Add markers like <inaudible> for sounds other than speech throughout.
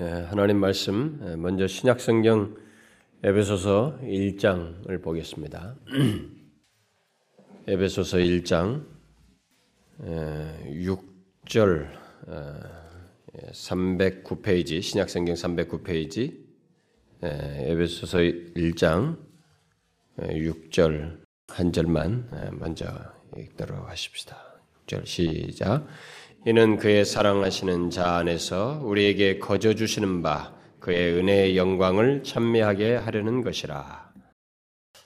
예, 하나님 말씀 예, 먼저 신약 성경 에베소서 1장을 보겠습니다. <clears throat> 에베소서 1장 6절 309페이지 신약 성경 309페이지 에베소서 1장 6절 한 절만 먼저 읽도록 하십시다. 6절 시작. 이는 그의 사랑하시는 자 안에서 우리에게 거저 주시는 바 그의 은혜의 영광을 찬미하게 하려는 것이라.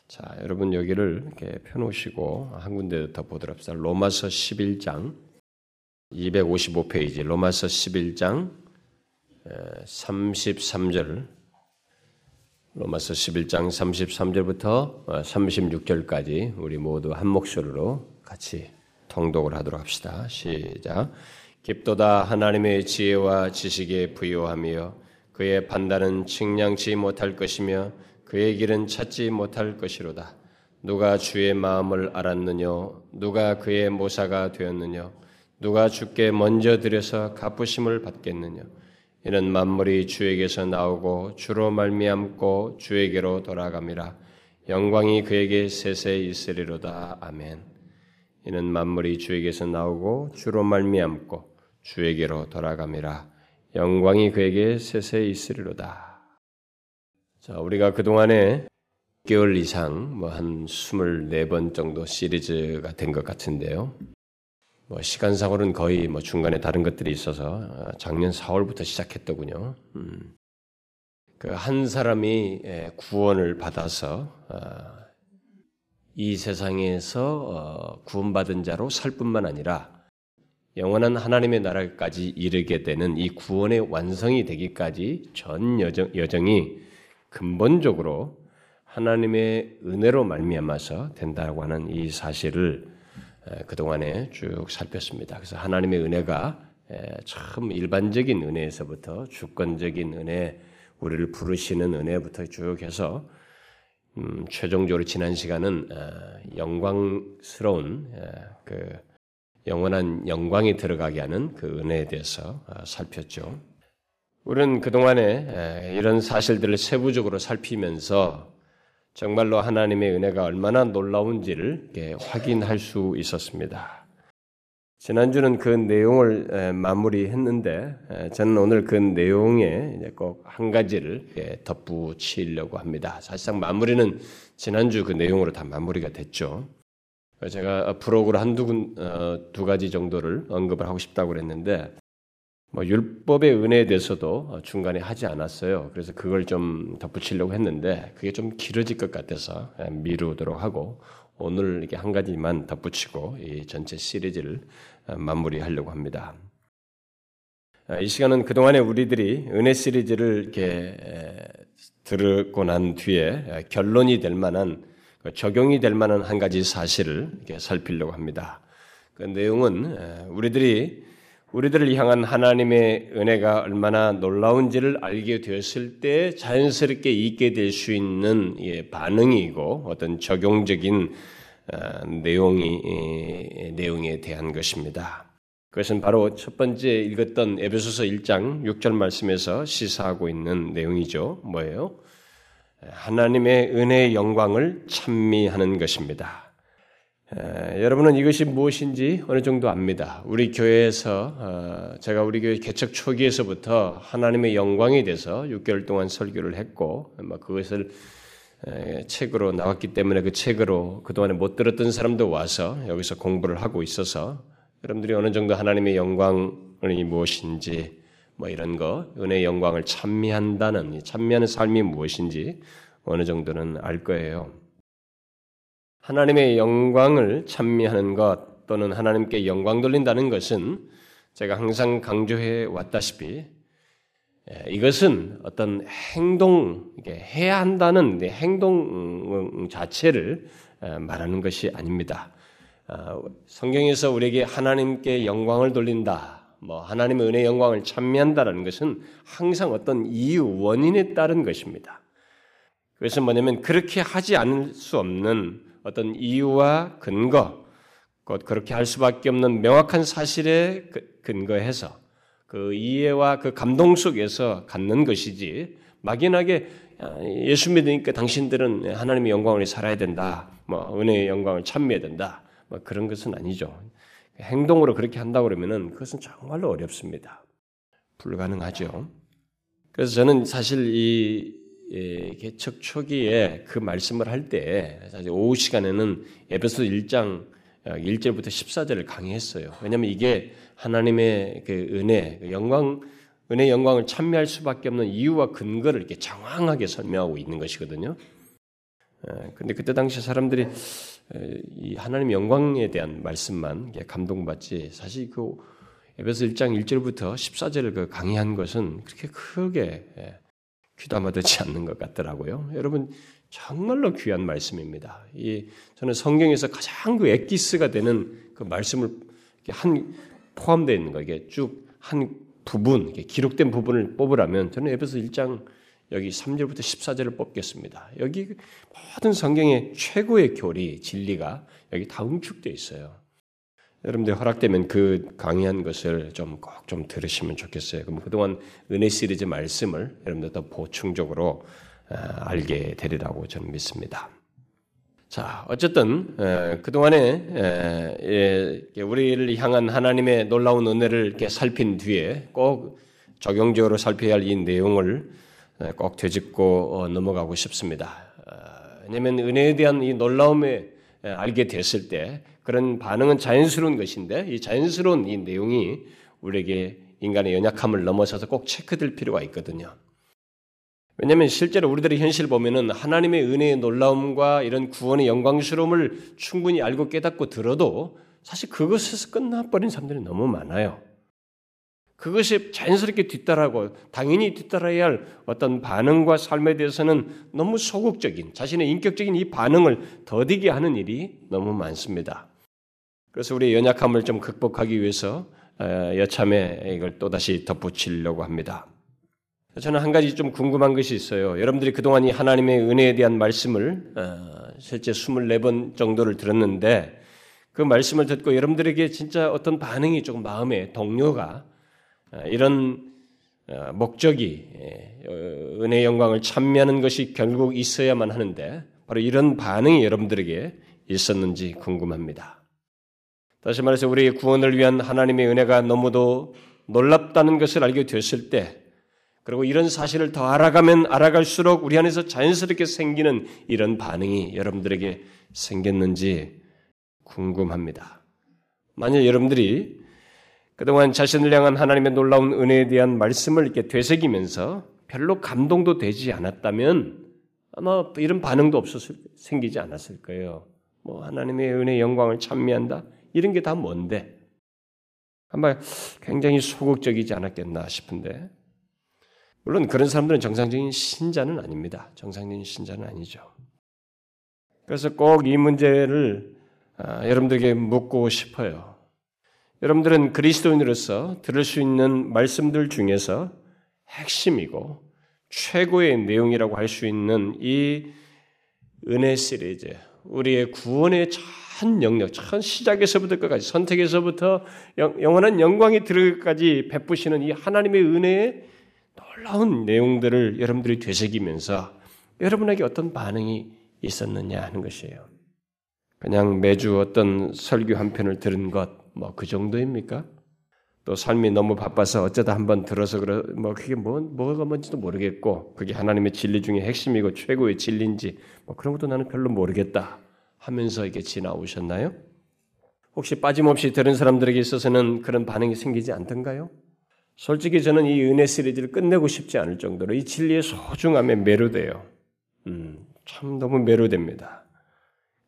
자, 여러분 여기를 이렇게 펴놓으시고 한 군데 더 보도록 합시다. 로마서 11장 255페이지 로마서 11장 33절 로마서 11장 33절부터 36절까지 우리 모두 한 목소리로 같이 통독을 하도록 합시다. 시작. 깊도다 하나님의 지혜와 지식에 부요하며 그의 판단은 측량치 못할 것이며 그의 길은 찾지 못할 것이로다. 누가 주의 마음을 알았느냐? 누가 그의 모사가 되었느냐? 누가 주께 먼저 들여서 갚으심을 받겠느냐? 이는 만물이 주에게서 나오고 주로 말미암고 주에게로 돌아갑니다. 영광이 그에게 세세 있으리로다. 아멘. 이는 만물이 주에게서 나오고 주로 말미암고 주에게로 돌아갑니다. 영광이 그에게 세세 있으리로다. 자, 우리가 그동안에 6개월 이상 뭐 한 24번 정도 시리즈가 된 것 같은데요. 뭐 시간상으로는 거의 뭐 중간에 다른 것들이 있어서 어, 작년 4월부터 시작했더군요. 음. 그 한 사람이 예, 구원을 받아서 어, 이 세상에서 어, 구원받은 자로 살 뿐만 아니라 영원한 하나님의 나라까지 이르게 되는 이 구원의 완성이 되기까지 전 여정, 여정이 근본적으로 하나님의 은혜로 말미암아서 된다고 하는 이 사실을 그동안에 쭉 살폈습니다. 그래서 하나님의 은혜가 참 일반적인 은혜에서부터 주권적인 은혜, 우리를 부르시는 은혜부터 쭉 해서 음, 최종적으로 지난 시간은 어, 영광스러운 어, 그 영원한 영광이 들어가게 하는 그 은혜에 대해서 어, 살폈죠. 우리는 그동안에 이런 사실들을 세부적으로 살피면서 정말로 하나님의 은혜가 얼마나 놀라운지를 확인할 수 있었습니다. 지난주는 그 내용을 마무리했는데 저는 오늘 그 내용에 꼭 한 가지를 덧붙이려고 합니다. 사실상 마무리는 지난주 그 내용으로 다 마무리가 됐죠. 제가 프로그램 한두 어, 두 가지 정도를 언급을 하고 싶다고 그랬는데 뭐 율법의 은혜에 대해서도 중간에 하지 않았어요. 그래서 그걸 좀 덧붙이려고 했는데 그게 좀 길어질 것 같아서 미루도록 하고 오늘 이렇게 한 가지만 덧붙이고 이 전체 시리즈를 어, 마무리하려고 합니다. 어, 이 시간은 그동안에 우리들이 은혜 시리즈를 이렇게 들었고 난 뒤에 결론이 될 만한 그 적용이 될 만한 한 가지 사실을 이렇게 살피려고 합니다. 그 내용은 우리들이 우리들을 향한 하나님의 은혜가 얼마나 놀라운지를 알게 되었을 때 자연스럽게 있게 될 수 있는 반응이고 어떤 적용적인 어, 내용이 내용에 대한 것입니다. 그것은 바로 첫 번째 읽었던 에베소서 1장 6절 말씀에서 시사하고 있는 내용이죠. 뭐예요? 하나님의 은혜의 영광을 찬미하는 것입니다. 여러분은 이것이 무엇인지 어느 정도 압니다. 우리 교회에서 어, 제가 우리 교회 개척 초기에서부터 하나님의 영광에 대해서 6개월 동안 설교를 했고 그것을 책으로 나왔기 때문에 그 책으로 그동안에 못 들었던 사람도 와서 여기서 공부를 하고 있어서 여러분들이 어느 정도 하나님의 영광이 무엇인지 뭐 이런 거 은혜의 영광을 찬미한다는 찬미하는 삶이 무엇인지 어느 정도는 알 거예요. 하나님의 영광을 찬미하는 것 또는 하나님께 영광 돌린다는 것은 제가 항상 강조해 왔다시피 예, 이것은 어떤 행동, 해야 한다는 행동 자체를 말하는 것이 아닙니다. 아, 성경에서 우리에게 하나님께 영광을 돌린다, 뭐 하나님의 은혜 영광을 찬미한다라는 것은 항상 어떤 이유, 원인에 따른 것입니다. 그것은 뭐냐면 그렇게 하지 않을 수 없는 어떤 이유와 근거, 곧 그렇게 할 수밖에 없는 명확한 사실에 근거해서 그 이해와 그 감동 속에서 갖는 것이지 막연하게 아, 예수 믿으니까 당신들은 하나님의 영광을 살아야 된다. 뭐 은혜의 영광을 찬미해야 된다. 뭐 그런 것은 아니죠. 행동으로 그렇게 한다고 그러면은 그것은 정말로 어렵습니다. 불가능하죠. 그래서 저는 사실 이 개척 초기에 그 말씀을 할 때 사실 오후 시간에는 에베소 1장 1절부터 14절을 강의했어요. 왜냐하면 이게 하나님의 그 은혜, 그 영광, 은혜 영광을 찬미할 수밖에 없는 이유와 근거를 이렇게 장황하게 설명하고 있는 것이거든요. 근데 그때 당시 사람들이 이 하나님 영광에 대한 말씀만 감동받지 사실 그 에베소 1장 1절부터 14절을 그 강의한 것은 그렇게 크게 귀담아 듣지 않는 것 같더라고요. 여러분 정말로 귀한 말씀입니다. 이 저는 성경에서 가장 그 엑기스가 되는 그 말씀을 한 포함되어 있는 거 이게 쭉 한 부분 기록된 부분을 뽑으라면 저는 에베소 1장 여기 3절부터 14절을 뽑겠습니다. 여기 모든 성경의 최고의 교리, 진리가 여기 다 응축되어 있어요. 여러분들 허락되면 그 강의한 것을 좀 꼭좀 좀 들으시면 좋겠어요. 그럼 그동안 은혜 시리즈 말씀을 여러분들 더 보충적으로 아, 알게 되리라고 저는 믿습니다. 자, 어쨌든 그동안에 우리를 향한 하나님의 놀라운 은혜를 이렇게 살핀 뒤에 꼭 적용적으로 살펴야 할 이 내용을 꼭 되짚고 어, 넘어가고 싶습니다. 어, 왜냐하면 은혜에 대한 이 놀라움에 알게 됐을 때 그런 반응은 자연스러운 것인데 이 자연스러운 이 내용이 우리에게 인간의 연약함을 넘어서서 꼭 체크될 필요가 있거든요. 왜냐하면 실제로 우리들의 현실 보면은 하나님의 은혜의 놀라움과 이런 구원의 영광스러움을 충분히 알고 깨닫고 들어도 사실 그것에서 끝나버린 사람들이 너무 많아요. 그것이 자연스럽게 뒤따라고 당연히 뒤따라야 할 어떤 반응과 삶에 대해서는 너무 소극적인 자신의 인격적인 이 반응을 더디게 하는 일이 너무 많습니다. 그래서 우리의 연약함을 좀 극복하기 위해서 여참에 이걸 또다시 덧붙이려고 합니다. 저는 한 가지 좀 궁금한 것이 있어요. 여러분들이 그동안 이 하나님의 은혜에 대한 말씀을 어, 실제 24번 정도를 들었는데 그 말씀을 듣고 여러분들에게 진짜 어떤 반응이 조금 마음에 동료가 어, 이런 어, 목적이 예, 어, 은혜 영광을 찬미하는 것이 결국 있어야만 하는데 바로 이런 반응이 여러분들에게 있었는지 궁금합니다. 다시 말해서 우리의 구원을 위한 하나님의 은혜가 너무도 놀랍다는 것을 알게 됐을 때 그리고 이런 사실을 더 알아가면 알아갈수록 우리 안에서 자연스럽게 생기는 이런 반응이 여러분들에게 생겼는지 궁금합니다. 만약 여러분들이 그동안 자신을 향한 하나님의 놀라운 은혜에 대한 말씀을 이렇게 되새기면서 별로 감동도 되지 않았다면 아마 이런 반응도 없었을 생기지 않았을 거예요. 뭐 하나님의 은혜 영광을 찬미한다 이런 게 다 뭔데 아마 굉장히 소극적이지 않았겠나 싶은데 물론 그런 사람들은 정상적인 신자는 아닙니다. 정상적인 신자는 아니죠. 그래서 꼭 이 문제를 아, 여러분들에게 묻고 싶어요. 여러분들은 그리스도인으로서 들을 수 있는 말씀들 중에서 핵심이고 최고의 내용이라고 할 수 있는 이 은혜 시리즈, 우리의 구원의 전 영역, 전 시작에서부터 끝까지 선택에서부터 영 원한 영광이 들어까지 베푸시는 이 하나님의 은혜의 놀라운 내용들을 여러분들이 되새기면서 여러분에게 어떤 반응이 있었느냐 하는 것이에요. 그냥 매주 어떤 설교 한 편을 들은 것, 뭐 그 정도입니까? 또 삶이 너무 바빠서 어쩌다 한번 들어서 그래 뭐 그게 뭐 뭐가 뭔지도 모르겠고 그게 하나님의 진리 중에 핵심이고 최고의 진리인지 뭐 그런 것도 나는 별로 모르겠다 하면서 이게 지나오셨나요? 혹시 빠짐없이 들은 사람들에게 있어서는 그런 반응이 생기지 않던가요? 솔직히 저는 이 은혜 시리즈를 끝내고 싶지 않을 정도로 이 진리의 소중함에 매료돼요. 음, 참 너무 매료됩니다.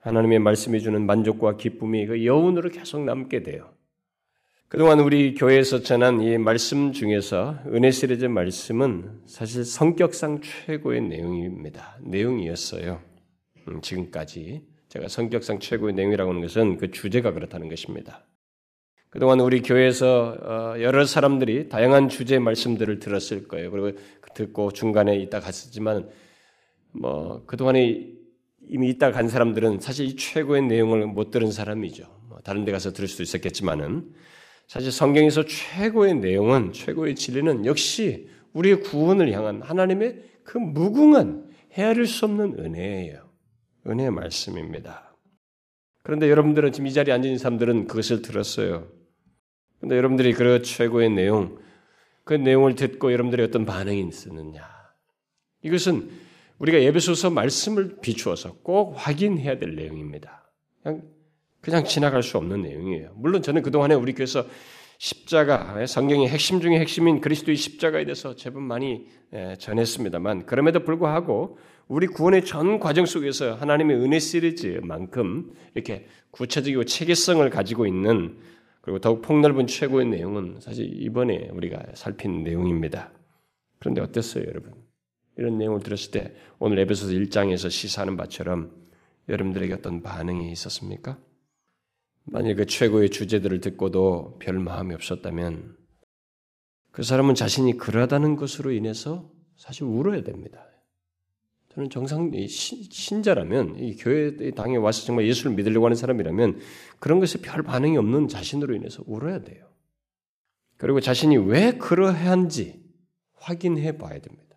하나님의 말씀이 주는 만족과 기쁨이 그 여운으로 계속 남게 돼요. 그동안 우리 교회에서 전한 이 말씀 중에서 은혜 시리즈 말씀은 사실 성격상 최고의 내용입니다. 내용이었어요. 음, 지금까지 제가 성격상 최고의 내용이라고 하는 것은 그 주제가 그렇다는 것입니다. 그동안 우리 교회에서 어, 여러 사람들이 다양한 주제의 말씀들을 들었을 거예요. 그리고 듣고 중간에 있다 갔었지만 뭐 그동안에 이미 있다 간 사람들은 사실 이 최고의 내용을 못 들은 사람이죠. 뭐 다른 데 가서 들을 수도 있었겠지만은 사실 성경에서 최고의 내용은 최고의 진리는 역시 우리의 구원을 향한 하나님의 그 무궁한 헤아릴 수 없는 은혜예요. 은혜의 말씀입니다. 그런데 여러분들은 지금 이 자리에 앉은 있 사람들은 그것을 들었어요. 그런데 여러분들이 그 최고의 내용, 그 내용을 듣고 여러분들이 어떤 반응이 있었느냐. 이것은 우리가 예배소서 말씀을 비추어서 꼭 확인해야 될 내용입니다. 그냥, 그냥 지나갈 수 없는 내용이에요. 물론 저는 그동안에 우리 교회에서 십자가, 성경의 핵심 중의 핵심인 그리스도의 십자가에 대해서 제법 많이 예, 전했습니다만, 그럼에도 불구하고 우리 구원의 전 과정 속에서 하나님의 은혜 시리즈만큼 이렇게 구체적이고 체계성을 가지고 있는 그리고 더욱 폭넓은 최고의 내용은 사실 이번에 우리가 살핀 내용입니다. 그런데 어땠어요, 여러분? 이런 내용을 들었을 때 오늘 에베소서 1장에서 시사하는 바처럼 여러분들에게 어떤 반응이 있었습니까? 만일 그 최고의 주제들을 듣고도 별 마음이 없었다면 그 사람은 자신이 그러다는 것으로 인해서 사실 울어야 됩니다. 저는 정상 신자라면 이 교회 당에 와서 정말 예수를 믿으려고 하는 사람이라면 그런 것에 별 반응이 없는 자신으로 인해서 울어야 돼요. 그리고 자신이 왜 그러한지 확인해 봐야 됩니다.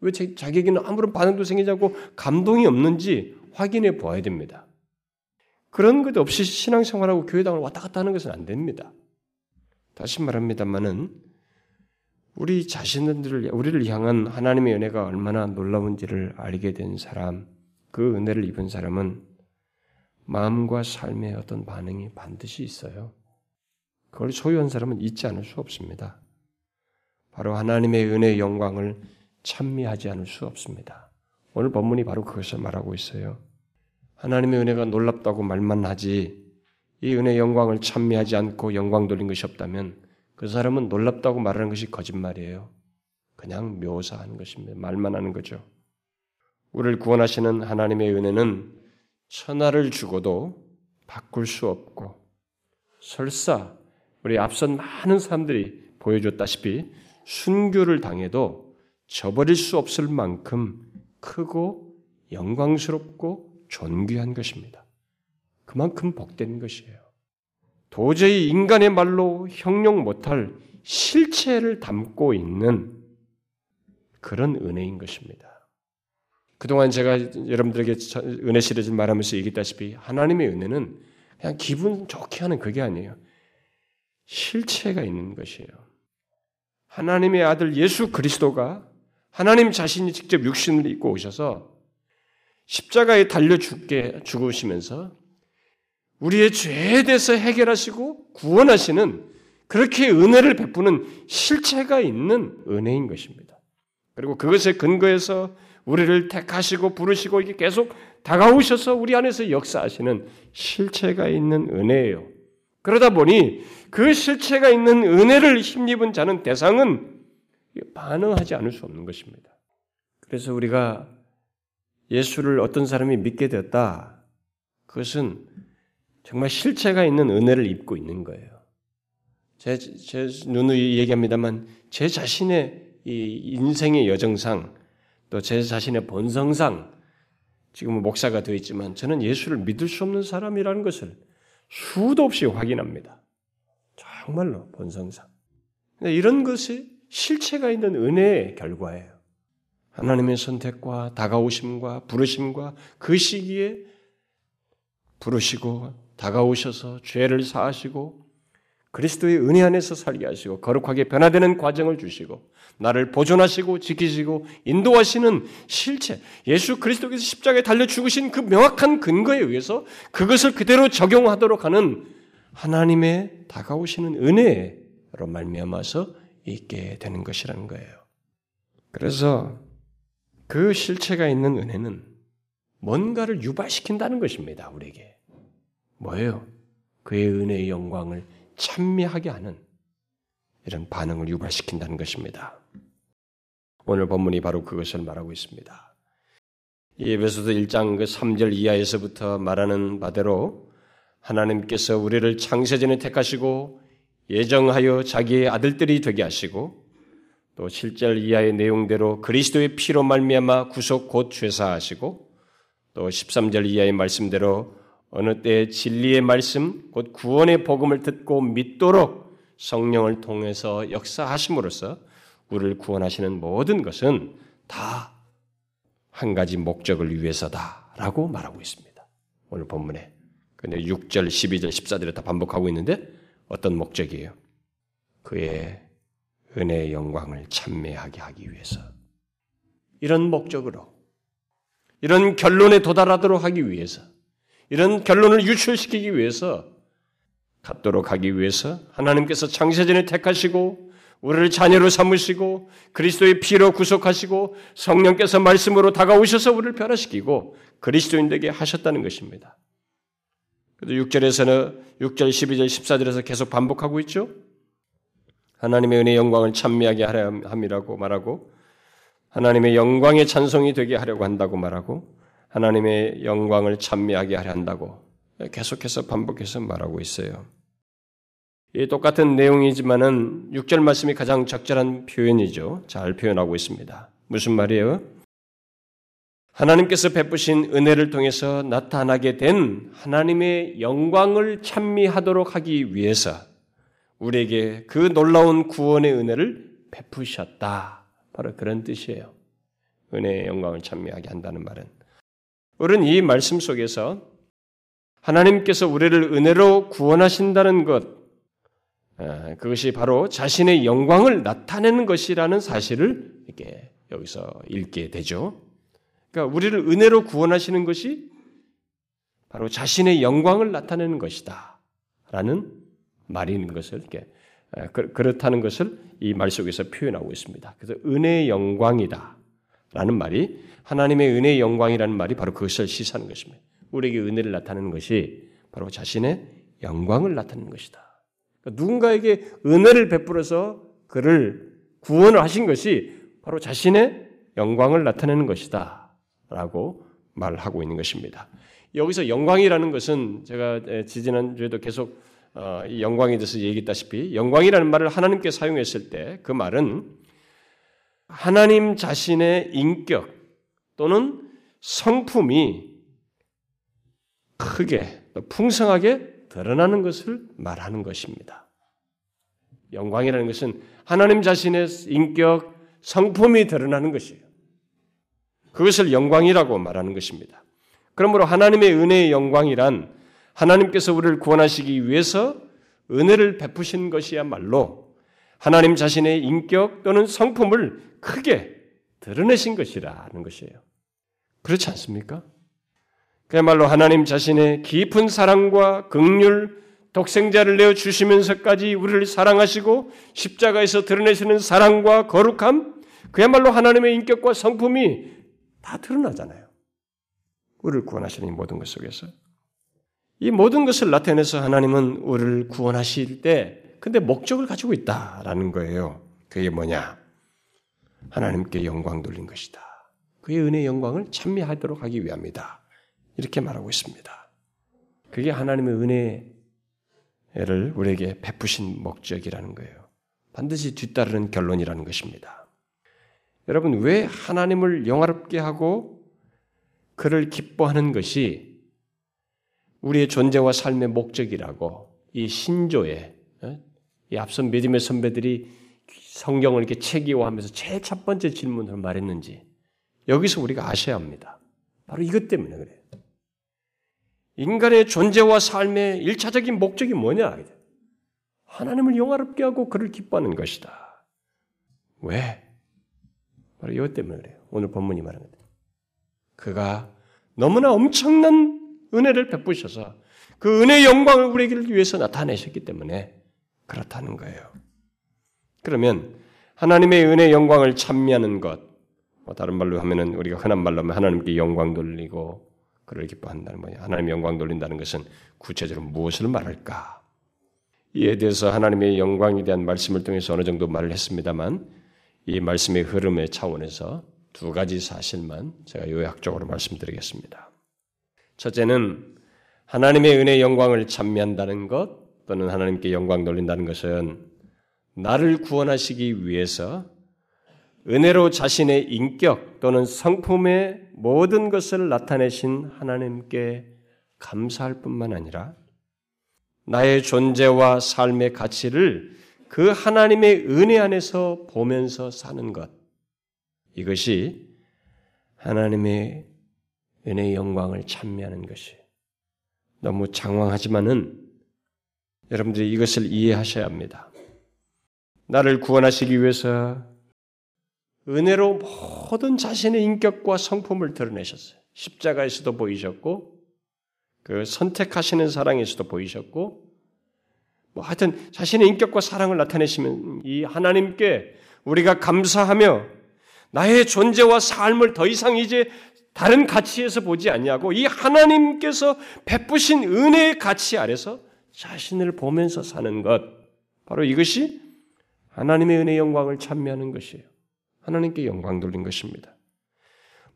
왜 자기에게는 아무런 반응도 생기지 않고 감동이 없는지 확인해 봐야 됩니다. 그런 것 없이 신앙생활하고 교회당을 왔다 갔다 하는 것은 안 됩니다. 다시 말합니다만은 우리 자신들을 우리를 향한 하나님의 은혜가 얼마나 놀라운지를 알게 된 사람, 그 은혜를 입은 사람은 마음과 삶의 어떤 반응이 반드시 있어요. 그걸 소유한 사람은 잊지 않을 수 없습니다. 바로 하나님의 은혜의 영광을 찬미하지 않을 수 없습니다. 오늘 본문이 바로 그것을 말하고 있어요. 하나님의 은혜가 놀랍다고 말만 하지 이 은혜의 영광을 찬미하지 않고 영광 돌린 것이 없다면 그 사람은 놀랍다고 말하는 것이 거짓말이에요. 그냥 묘사하는 것입니다. 말만 하는 거죠. 우리를 구원하시는 하나님의 은혜는 천하를 주고도 바꿀 수 없고 설사 우리 앞선 많은 사람들이 보여줬다시피 순교를 당해도 저버릴 수 없을 만큼 크고 영광스럽고 존귀한 것입니다. 그만큼 복된 것이에요. 도저히 인간의 말로 형용 못할 실체를 담고 있는 그런 은혜인 것입니다. 그동안 제가 여러분들에게 은혜 시리즈 말하면서 얘기했다시피 하나님의 은혜는 그냥 기분 좋게 하는 그게 아니에요. 실체가 있는 것이에요. 하나님의 아들 예수 그리스도가 하나님 자신이 직접 육신을 입고 오셔서 십자가에 달려 죽게 죽으시면서 우리의 죄에 대해서 해결하시고 구원하시는 그렇게 은혜를 베푸는 실체가 있는 은혜인 것입니다. 그리고 그것에 근거해서 우리를 택하시고 부르시고 이게 계속 다가오셔서 우리 안에서 역사하시는 실체가 있는 은혜예요. 그러다 보니 그 실체가 있는 은혜를 힘입은 자는 대상은 반응하지 않을 수 없는 것입니다. 그래서 우리가 예수를 어떤 사람이 믿게 되었다. 그것은 정말 실체가 있는 은혜를 입고 있는 거예요. 제, 제 누누이 얘기합니다만 제 자신의 이 인생의 여정상 또 제 자신의 본성상 지금은 목사가 되어 있지만 저는 예수를 믿을 수 없는 사람이라는 것을 수도 없이 확인합니다. 정말로 본성상. 이런 것이 실체가 있는 은혜의 결과예요. 하나님의 선택과 다가오심과 부르심과 그 시기에 부르시고 다가오셔서 죄를 사하시고 그리스도의 은혜 안에서 살게 하시고 거룩하게 변화되는 과정을 주시고 나를 보존하시고 지키시고 인도하시는 실체 예수 그리스도께서 십자가에 달려 죽으신 그 명확한 근거에 의해서 그것을 그대로 적용하도록 하는 하나님의 다가오시는 은혜로 말미암아서 있게 되는 것이라는 거예요. 그래서 그 실체가 있는 은혜는 뭔가를 유발시킨다는 것입니다. 우리에게. 뭐예요? 그의 은혜의 영광을 찬미하게 하는 이런 반응을 유발시킨다는 것입니다. 오늘 본문이 바로 그것을 말하고 있습니다. 예배소서 1장 그 3절 이하에서부터 말하는 바대로 하나님께서 우리를 창세전에 택하시고 예정하여 자기의 아들들이 되게 하시고 또 7절 이하의 내용대로 그리스도의 피로 말미암아 구속 곧 죄사하시고 또 13절 이하의 말씀대로 어느 때 진리의 말씀, 곧 구원의 복음을 듣고 믿도록 성령을 통해서 역사하심으로써 우리를 구원하시는 모든 것은 다 한 가지 목적을 위해서다라고 말하고 있습니다. 오늘 본문에. 근데 6절, 12절, 14절에 다 반복하고 있는데 어떤 목적이에요? 그의 은혜의 영광을 찬미하게 하기 위해서. 이런 목적으로, 이런 결론에 도달하도록 하기 위해서, 이런 결론을 유출시키기 위해서, 갖도록 하기 위해서 하나님께서 창세전에 택하시고 우리를 자녀로 삼으시고 그리스도의 피로 구속하시고 성령께서 말씀으로 다가오셔서 우리를 변화시키고 그리스도인에게 하셨다는 것입니다. 그래도 6절에서는 6절, 12절, 14절에서 계속 반복하고 있죠. 하나님의 은혜 영광을 찬미하게 하려 함이라고 말하고 하나님의 영광의 찬송이 되게 하려고 한다고 말하고 하나님의 영광을 찬미하게 하려 한다고 계속해서 반복해서 말하고 있어요. 이 똑같은 내용이지만은 6절 말씀이 가장 적절한 표현이죠. 잘 표현하고 있습니다. 무슨 말이에요? 하나님께서 베푸신 은혜를 통해서 나타나게 된 하나님의 영광을 찬미하도록 하기 위해서 우리에게 그 놀라운 구원의 은혜를 베푸셨다. 바로 그런 뜻이에요. 은혜의 영광을 찬미하게 한다는 말은. 우리는 이 말씀 속에서 하나님께서 우리를 은혜로 구원하신다는 것, 그것이 바로 자신의 영광을 나타내는 것이라는 사실을 이렇게 여기서 읽게 되죠. 그러니까 우리를 은혜로 구원하시는 것이 바로 자신의 영광을 나타내는 것이다. 라는 있는 것을 이렇게 그, 그렇다는 것을 이 말 속에서 표현하고 있습니다. 그래서 은혜의 영광이다. 라는 말이 하나님의 은혜의 영광이라는 말이 바로 그것을 시사하는 것입니다. 우리에게 은혜를 나타내는 것이 바로 자신의 영광을 나타내는 것이다. 그러니까 누군가에게 은혜를 베풀어서 그를 구원을 하신 것이 바로 자신의 영광을 나타내는 것이다. 라고 말하고 있는 것입니다. 여기서 영광이라는 것은 제가 지지난주에도 계속 어, 이 영광에 대해서 얘기했다시피 영광이라는 말을 하나님께 사용했을 때 그 말은 하나님 자신의 인격 또는 성품이 크게 풍성하게 드러나는 것을 말하는 것입니다. 영광이라는 것은 하나님 자신의 인격, 성품이 드러나는 것이에요. 그것을 영광이라고 말하는 것입니다. 그러므로 하나님의 은혜의 영광이란 하나님께서 우리를 구원하시기 위해서 은혜를 베푸신 것이야말로 하나님 자신의 인격 또는 성품을 크게 드러내신 것이라는 것이에요. 그렇지 않습니까? 그야말로 하나님 자신의 깊은 사랑과 극률, 독생자를 내어 주시면서까지 우리를 사랑하시고 십자가에서 드러내시는 사랑과 거룩함, 그야말로 하나님의 인격과 성품이 다 드러나잖아요. 우리를 구원하시는 이 모든 것 속에서. 이 모든 것을 나타내서 하나님은 우리를 구원하실 때, 근데 목적을 가지고 있다라는 거예요. 그게 뭐냐? 하나님께 영광 돌린 것이다. 그의 은혜 영광을 찬미하도록 하기 위함이다. 이렇게 말하고 있습니다. 그게 하나님의 은혜를 우리에게 베푸신 목적이라는 거예요. 반드시 뒤따르는 결론이라는 것입니다. 여러분, 왜 하나님을 영화롭게 하고 그를 기뻐하는 것이 우리의 존재와 삶의 목적이라고 이 신조에 어? 이 앞선 믿음의 선배들이 성경을 이렇게 체계화하면서 제일 첫 번째 질문으로 말했는지 여기서 우리가 아셔야 합니다. 바로 이것 때문에 그래요. 인간의 존재와 삶의 일차적인 목적이 뭐냐? 하나님을 영화롭게 하고 그를 기뻐하는 것이다. 왜? 바로 이것 때문에 그래요. 오늘 본문이 말하는 것. 그가 너무나 엄청난 은혜를 베푸셔서 그 은혜의 영광을 우리에게 위해서 나타내셨기 때문에 그렇다는 거예요. 그러면 하나님의 은혜의 영광을 찬미하는 것, 뭐 다른 말로 하면은 우리가 흔한 말로 하면 하나님께 영광 돌리고 그를 기뻐한다는 뭐냐? 하나님의 영광 돌린다는 것은 구체적으로 무엇을 말할까? 이에 대해서 하나님의 영광에 대한 말씀을 통해서 어느 정도 말을 했습니다만 이 말씀의 흐름의 차원에서 두 가지 사실만 제가 요약적으로 말씀드리겠습니다. 첫째는 하나님의 은혜 영광을 찬미한다는 것 또는 하나님께 영광 돌린다는 것은 나를 구원하시기 위해서 은혜로 자신의 인격 또는 성품의 모든 것을 나타내신 하나님께 감사할 뿐만 아니라 나의 존재와 삶의 가치를 그 하나님의 은혜 안에서 보면서 사는 것. 이것이 하나님의 은혜의 영광을 찬미하는 것이 너무 장황하지만은 여러분들이 이것을 이해하셔야 합니다. 나를 구원하시기 위해서 은혜로 모든 자신의 인격과 성품을 드러내셨어요. 십자가에서도 보이셨고, 그 선택하시는 사랑에서도 보이셨고, 뭐 하여튼 자신의 인격과 사랑을 나타내시면 이 하나님께 우리가 감사하며 나의 존재와 삶을 더 이상 이제 다른 가치에서 보지 않냐고 이 하나님께서 베푸신 은혜의 가치 아래서 자신을 보면서 사는 것 바로 이것이 하나님의 은혜 영광을 찬미하는 것이에요. 하나님께 영광 돌린 것입니다.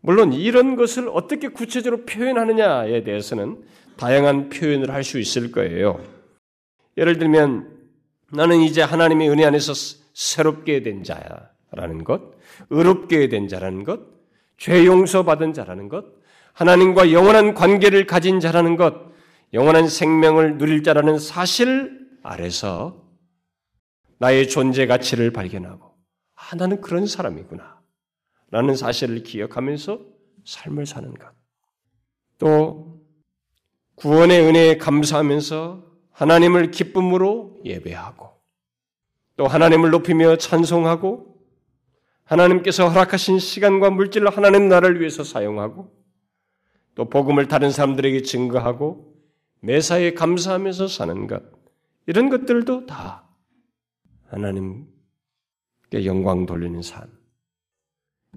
물론 이런 것을 어떻게 구체적으로 표현하느냐에 대해서는 다양한 표현을 할 수 있을 거예요. 예를 들면 나는 이제 하나님의 은혜 안에서 새롭게 된 자라는 것, 의롭게 된 자라는 것, 죄 용서 받은 자라는 것, 하나님과 영원한 관계를 가진 자라는 것, 영원한 생명을 누릴 자라는 사실 아래서 나의 존재 가치를 발견하고, 아, 나는 그런 사람이구나. 라는 사실을 기억하면서 삶을 사는 것. 또, 구원의 은혜에 감사하면서 하나님을 기쁨으로 예배하고, 또 하나님을 높이며 찬송하고, 하나님께서 허락하신 시간과 물질을 하나님 나라를 위해서 사용하고, 또 복음을 다른 사람들에게 증거하고, 매사에 감사하면서 사는 것, 이런 것들도 다 하나님께 영광 돌리는 삶,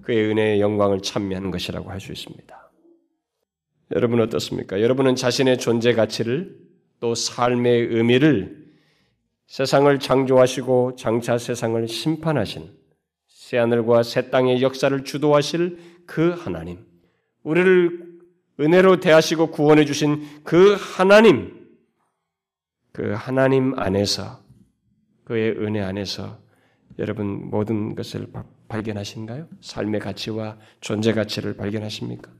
그의 은혜의 영광을 찬미하는 것이라고 할 수 있습니다. 여러분 어떻습니까? 여러분은 자신의 존재 가치를 또 삶의 의미를 세상을 창조하시고 장차 세상을 심판하신 새하늘과 새 땅의 역사를 주도하실 그 하나님, 우리를 은혜로 대하시고 구원해 주신 그 하나님, 그 하나님 안에서 그의 은혜 안에서 여러분 모든 것을 발견하신가요? 삶의 가치와 존재 가치를 발견하십니까?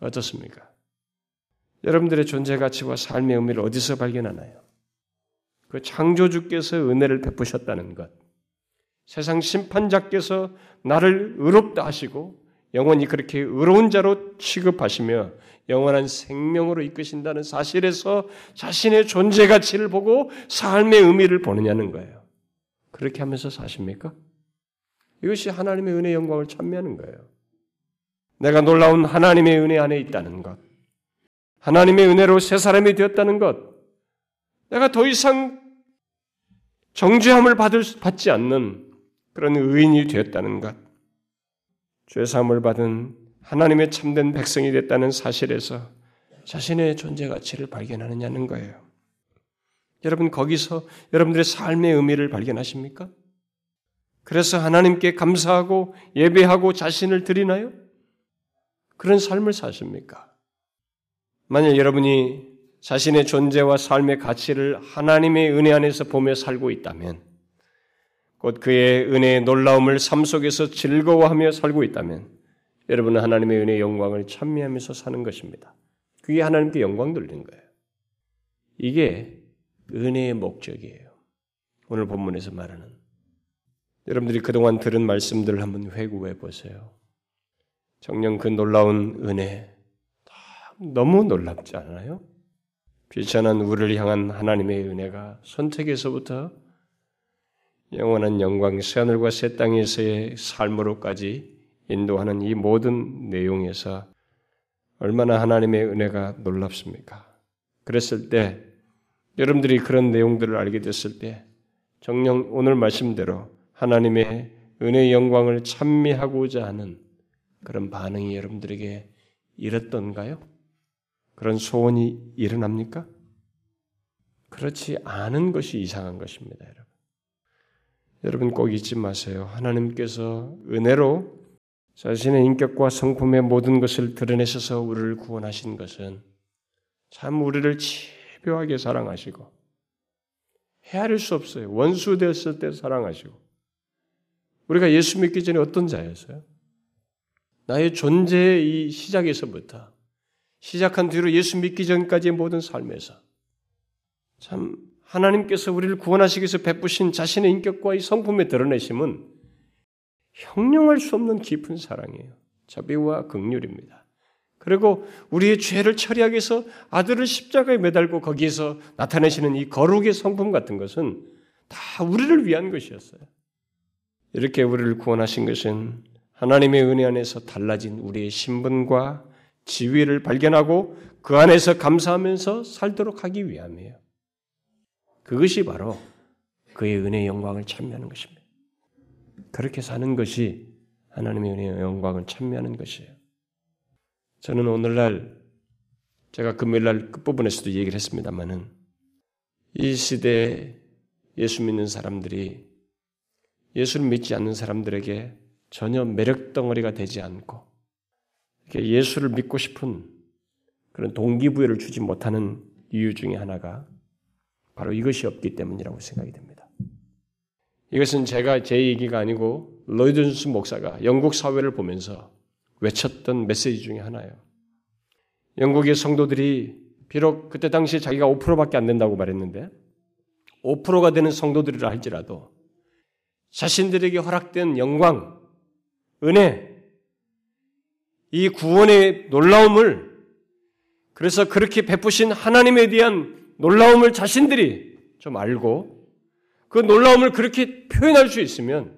어떻습니까? 여러분들의 존재 가치와 삶의 의미를 어디서 발견하나요? 그 창조주께서 은혜를 베푸셨다는 것. 세상 심판자께서 나를 의롭다 하시고 영원히 그렇게 의로운 자로 취급하시며 영원한 생명으로 이끄신다는 사실에서 자신의 존재 가치를 보고 삶의 의미를 보느냐는 거예요. 그렇게 하면서 사십니까? 이것이 하나님의 은혜 영광을 찬미하는 거예요. 내가 놀라운 하나님의 은혜 안에 있다는 것. 하나님의 은혜로 새 사람이 되었다는 것. 내가 더 이상 정죄함을 받을, 받지 않는 그런 의인이 되었다는 것. 죄사함을 받은 하나님의 참된 백성이 됐다는 사실에서 자신의 존재 가치를 발견하느냐는 거예요. 여러분 거기서 여러분들의 삶의 의미를 발견하십니까? 그래서 하나님께 감사하고 예배하고 자신을 드리나요? 그런 삶을 사십니까? 만약 여러분이 자신의 존재와 삶의 가치를 하나님의 은혜 안에서 보며 살고 있다면 곧 그의 은혜의 놀라움을 삶 속에서 즐거워하며 살고 있다면 여러분은 하나님의 은혜의 영광을 찬미하면서 사는 것입니다. 그게 하나님께 영광 돌리는 거예요. 이게 은혜의 목적이에요. 오늘 본문에서 말하는 여러분들이 그동안 들은 말씀들을 한번 회고해 보세요. 정녕 그 놀라운 은혜 너무 놀랍지 않아요? 비천한 우리를 향한 하나님의 은혜가 선택에서부터 영원한 영광, 새하늘과 새 땅에서의 삶으로까지 인도하는 이 모든 내용에서 얼마나 하나님의 은혜가 놀랍습니까? 그랬을 때 여러분들이 그런 내용들을 알게 됐을 때 정령 오늘 말씀대로 하나님의 은혜의 영광을 찬미하고자 하는 그런 반응이 여러분들에게 일었던가요? 그런 소원이 일어납니까? 그렇지 않은 것이 이상한 것입니다, 여러분. 여러분 꼭 잊지 마세요. 하나님께서 은혜로 자신의 인격과 성품의 모든 것을 드러내셔서 우리를 구원하신 것은 참 우리를 집요하게 사랑하시고 헤아릴 수 없어요. 원수 되었을 때 사랑하시고 우리가 예수 믿기 전에 어떤 자였어요? 나의 존재의 이 시작에서부터 시작한 뒤로 예수 믿기 전까지의 모든 삶에서 참 하나님께서 우리를 구원하시기 위해서 베푸신 자신의 인격과 이 성품에 드러내심은 형용할 수 없는 깊은 사랑이에요. 자비와 극률입니다. 그리고 우리의 죄를 처리하기 위해서 아들을 십자가에 매달고 거기에서 나타내시는 이 거룩의 성품 같은 것은 다 우리를 위한 것이었어요. 이렇게 우리를 구원하신 것은 하나님의 은혜 안에서 달라진 우리의 신분과 지위를 발견하고 그 안에서 감사하면서 살도록 하기 위함이에요. 그것이 바로 그의 은혜의 영광을 참여하는 것입니다. 그렇게 사는 것이 하나님의 은혜의 영광을 참여하는 것이에요. 저는 오늘날 제가 금요일날 끝부분에서도 얘기를 했습니다만은 이 시대에 예수 믿는 사람들이 예수를 믿지 않는 사람들에게 전혀 매력 덩어리가 되지 않고 예수를 믿고 싶은 그런 동기부여를 주지 못하는 이유 중에 하나가 바로 이것이 없기 때문이라고 생각이 됩니다. 이것은 제가 제 얘기가 아니고 로이든스 목사가 영국 사회를 보면서 외쳤던 메시지 중에 하나예요. 영국의 성도들이 비록 그때 당시에 자기가 5%밖에 안 된다고 말했는데 5%가 되는 성도들이라 할지라도 자신들에게 허락된 영광, 은혜, 이 구원의 놀라움을 그래서 그렇게 베푸신 하나님에 대한 놀라움을 자신들이 좀 알고 그 놀라움을 그렇게 표현할 수 있으면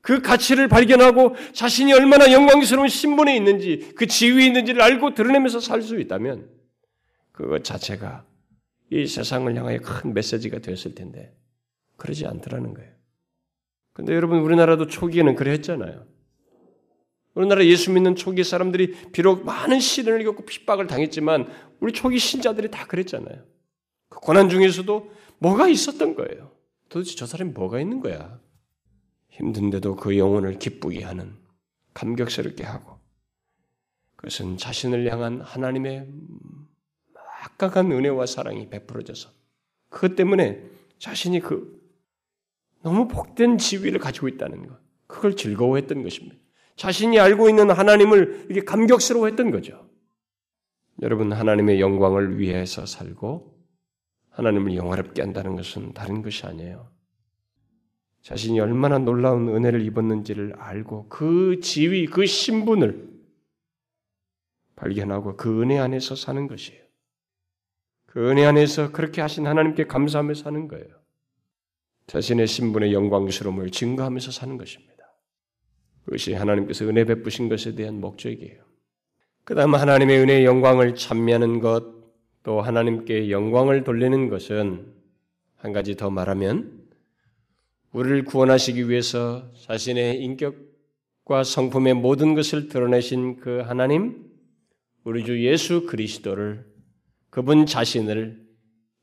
그 가치를 발견하고 자신이 얼마나 영광스러운 신분에 있는지 그 지위에 있는지를 알고 드러내면서 살 수 있다면 그것 자체가 이 세상을 향하여 큰 메시지가 되었을 텐데 그러지 않더라는 거예요. 근데 여러분 우리나라도 초기에는 그래 했잖아요. 우리나라 예수 믿는 초기 사람들이 비록 많은 시련을 겪고 핍박을 당했지만 우리 초기 신자들이 다 그랬잖아요. 그 고난 중에서도 뭐가 있었던 거예요. 도대체 저 사람이 뭐가 있는 거야? 힘든데도 그 영혼을 기쁘게 하는 감격스럽게 하고 그것은 자신을 향한 하나님의 막강한 은혜와 사랑이 베풀어져서 그것 때문에 자신이 그 너무 복된 지위를 가지고 있다는 것 그걸 즐거워했던 것입니다. 자신이 알고 있는 하나님을 이렇게 감격스러워했던 거죠. 여러분 하나님의 영광을 위해서 살고 하나님을 영화롭게 한다는 것은 다른 것이 아니에요. 자신이 얼마나 놀라운 은혜를 입었는지를 알고 그 지위, 그 신분을 발견하고 그 은혜 안에서 사는 것이에요. 그 은혜 안에서 그렇게 하신 하나님께 감사하며 사는 거예요. 자신의 신분의 영광스러움을 증거하면서 사는 것입니다. 그것이 하나님께서 은혜 베푸신 것에 대한 목적이에요. 그 다음 하나님의 은혜의 영광을 찬미하는 것, 또 하나님께 영광을 돌리는 것은 한 가지 더 말하면 우리를 구원하시기 위해서 자신의 인격과 성품의 모든 것을 드러내신 그 하나님, 우리 주 예수 그리스도를 그분 자신을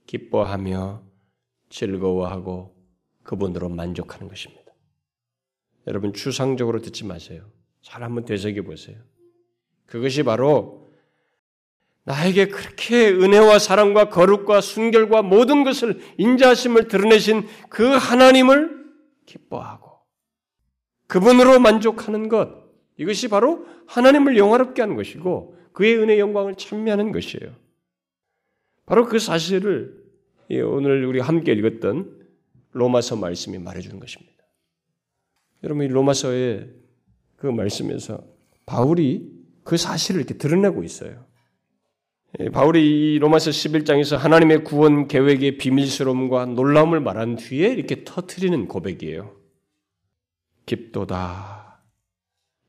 기뻐하며 즐거워하고 그분으로 만족하는 것입니다. 여러분 추상적으로 듣지 마세요. 잘 한번 되새겨 보세요. 그것이 바로 나에게 그렇게 은혜와 사랑과 거룩과 순결과 모든 것을 인자하심을 드러내신 그 하나님을 기뻐하고 그분으로 만족하는 것 이것이 바로 하나님을 영화롭게 하는 것이고 그의 은혜 영광을 찬미하는 것이에요. 바로 그 사실을 오늘 우리 함께 읽었던 로마서 말씀이 말해주는 것입니다. 여러분 이 로마서의 그 말씀에서 바울이 그 사실을 이렇게 드러내고 있어요. 예, 바울이 이 로마서 11장에서 하나님의 구원 계획의 비밀스러움과 놀라움을 말한 뒤에 이렇게 터트리는 고백이에요. 깊도다.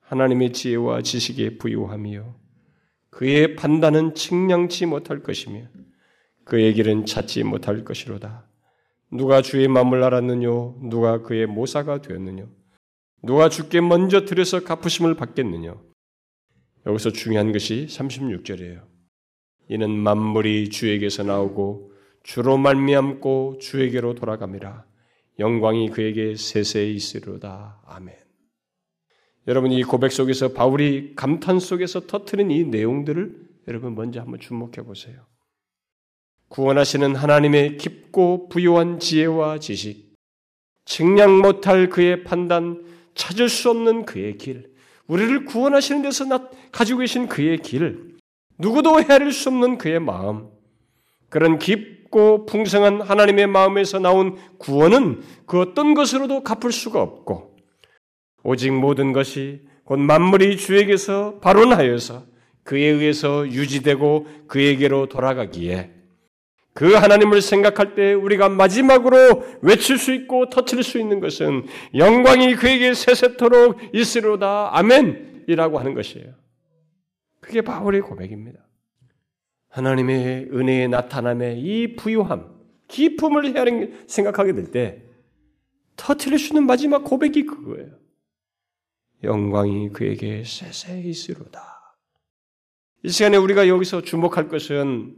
하나님의 지혜와 지식에 부유함이요. 그의 판단은 측량치 못할 것이며 그의 길은 찾지 못할 것이로다. 누가 주의 마음을 알았느뇨? 누가 그의 모사가 되었느뇨? 누가 주께 먼저 들여서 갚으심을 받겠느냐? 여기서 중요한 것이 36절이에요. 이는 만물이 주에게서 나오고 주로 말미암고 주에게로 돌아갑니다. 영광이 그에게 세세히 있으로다. 아멘. 여러분 이 고백 속에서 바울이 감탄 속에서 터트린 이 내용들을 여러분 먼저 한번 주목해 보세요. 구원하시는 하나님의 깊고 부요한 지혜와 지식, 측량 못할 그의 판단, 찾을 수 없는 그의 길, 우리를 구원하시는 데서 가지고 계신 그의 길, 누구도 헤아릴 수 없는 그의 마음, 그런 깊고 풍성한 하나님의 마음에서 나온 구원은 그 어떤 것으로도 갚을 수가 없고 오직 모든 것이 곧 만물이 주에게서 발원하여서 그에 의해서 유지되고 그에게로 돌아가기에 그 하나님을 생각할 때 우리가 마지막으로 외칠 수 있고 터칠 수 있는 것은 영광이 그에게 세세토록 있으로다 아멘이라고 하는 것이에요. 그게 바울의 고백입니다. 하나님의 은혜의 나타남에 이 부유함, 기쁨을 생각하게 될 때 터트릴 수 있는 마지막 고백이 그거예요. 영광이 그에게 세세히 있으로다. 이 시간에 우리가 여기서 주목할 것은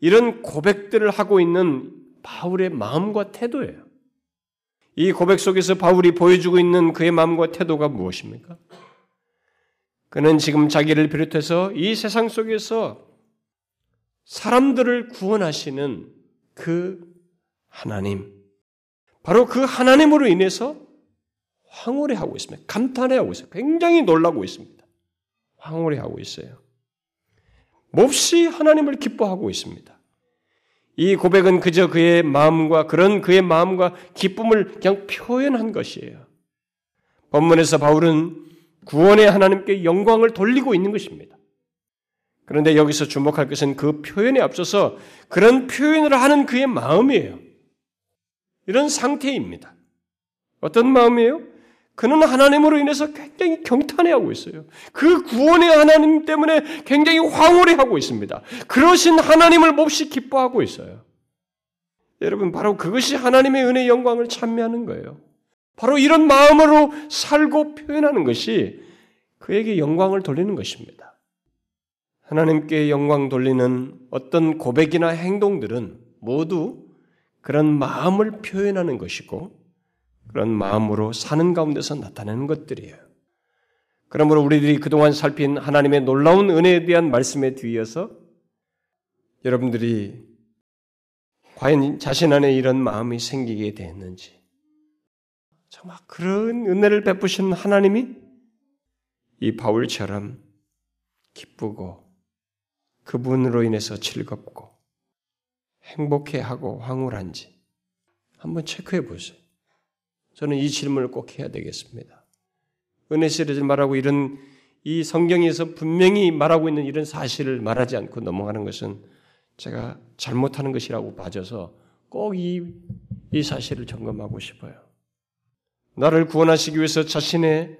이런 고백들을 하고 있는 바울의 마음과 태도예요. 이 고백 속에서 바울이 보여주고 있는 그의 마음과 태도가 무엇입니까? 그는 지금 자기를 비롯해서 이 세상 속에서 사람들을 구원하시는 그 하나님, 바로 그 하나님으로 인해서 황홀해하고 있습니다. 감탄해하고 있어요. 굉장히 놀라고 있습니다. 황홀해하고 있어요. 몹시 하나님을 기뻐하고 있습니다. 이 고백은 그저 그의 마음과 그런 그의 마음과 기쁨을 그냥 표현한 것이에요. 본문에서 바울은 구원의 하나님께 영광을 돌리고 있는 것입니다. 그런데 여기서 주목할 것은 그 표현에 앞서서 그런 표현을 하는 그의 마음이에요. 이런 상태입니다. 어떤 마음이에요? 그는 하나님으로 인해서 굉장히 경탄해하고 있어요. 그 구원의 하나님 때문에 굉장히 황홀해하고 있습니다. 그러신 하나님을 몹시 기뻐하고 있어요. 여러분, 바로 그것이 하나님의 은혜 영광을 찬미하는 거예요. 바로 이런 마음으로 살고 표현하는 것이 그에게 영광을 돌리는 것입니다. 하나님께 영광 돌리는 어떤 고백이나 행동들은 모두 그런 마음을 표현하는 것이고 그런 마음으로 사는 가운데서 나타내는 것들이에요. 그러므로 우리들이 그동안 살핀 하나님의 놀라운 은혜에 대한 말씀에 뒤이어서 여러분들이 과연 자신 안에 이런 마음이 생기게 됐는지, 정말 그런 은혜를 베푸신 하나님이 이 바울처럼 기쁘고 그분으로 인해서 즐겁고 행복해하고 황홀한지 한번 체크해 보세요. 저는 이 질문을 꼭 해야 되겠습니다. 은혜 시리즈 말하고 이런 이 성경에서 분명히 말하고 있는 이런 사실을 말하지 않고 넘어가는 것은 제가 잘못하는 것이라고 봐져서 꼭 이 이 사실을 점검하고 싶어요. 나를 구원하시기 위해서 자신의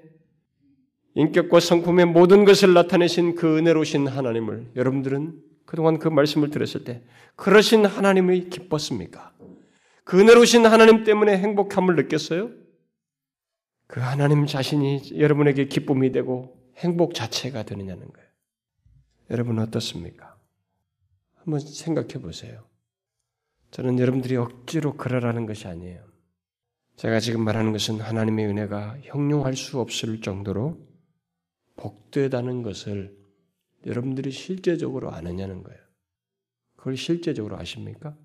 인격과 성품의 모든 것을 나타내신 그 은혜로우신 하나님을 여러분들은 그동안 그 말씀을 들었을 때 그러신 하나님이 기뻤습니까? 그 은혜로우신 하나님 때문에 행복함을 느꼈어요? 그 하나님 자신이 여러분에게 기쁨이 되고 행복 자체가 되느냐는 거예요. 여러분 어떻습니까? 한번 생각해 보세요. 저는 여러분들이 억지로 그러라는 것이 아니에요. 제가 지금 말하는 것은 하나님의 은혜가 형용할 수 없을 정도로 복되다는 것을 여러분들이 실제적으로 아느냐는 거예요. 그걸 실제적으로 아십니까?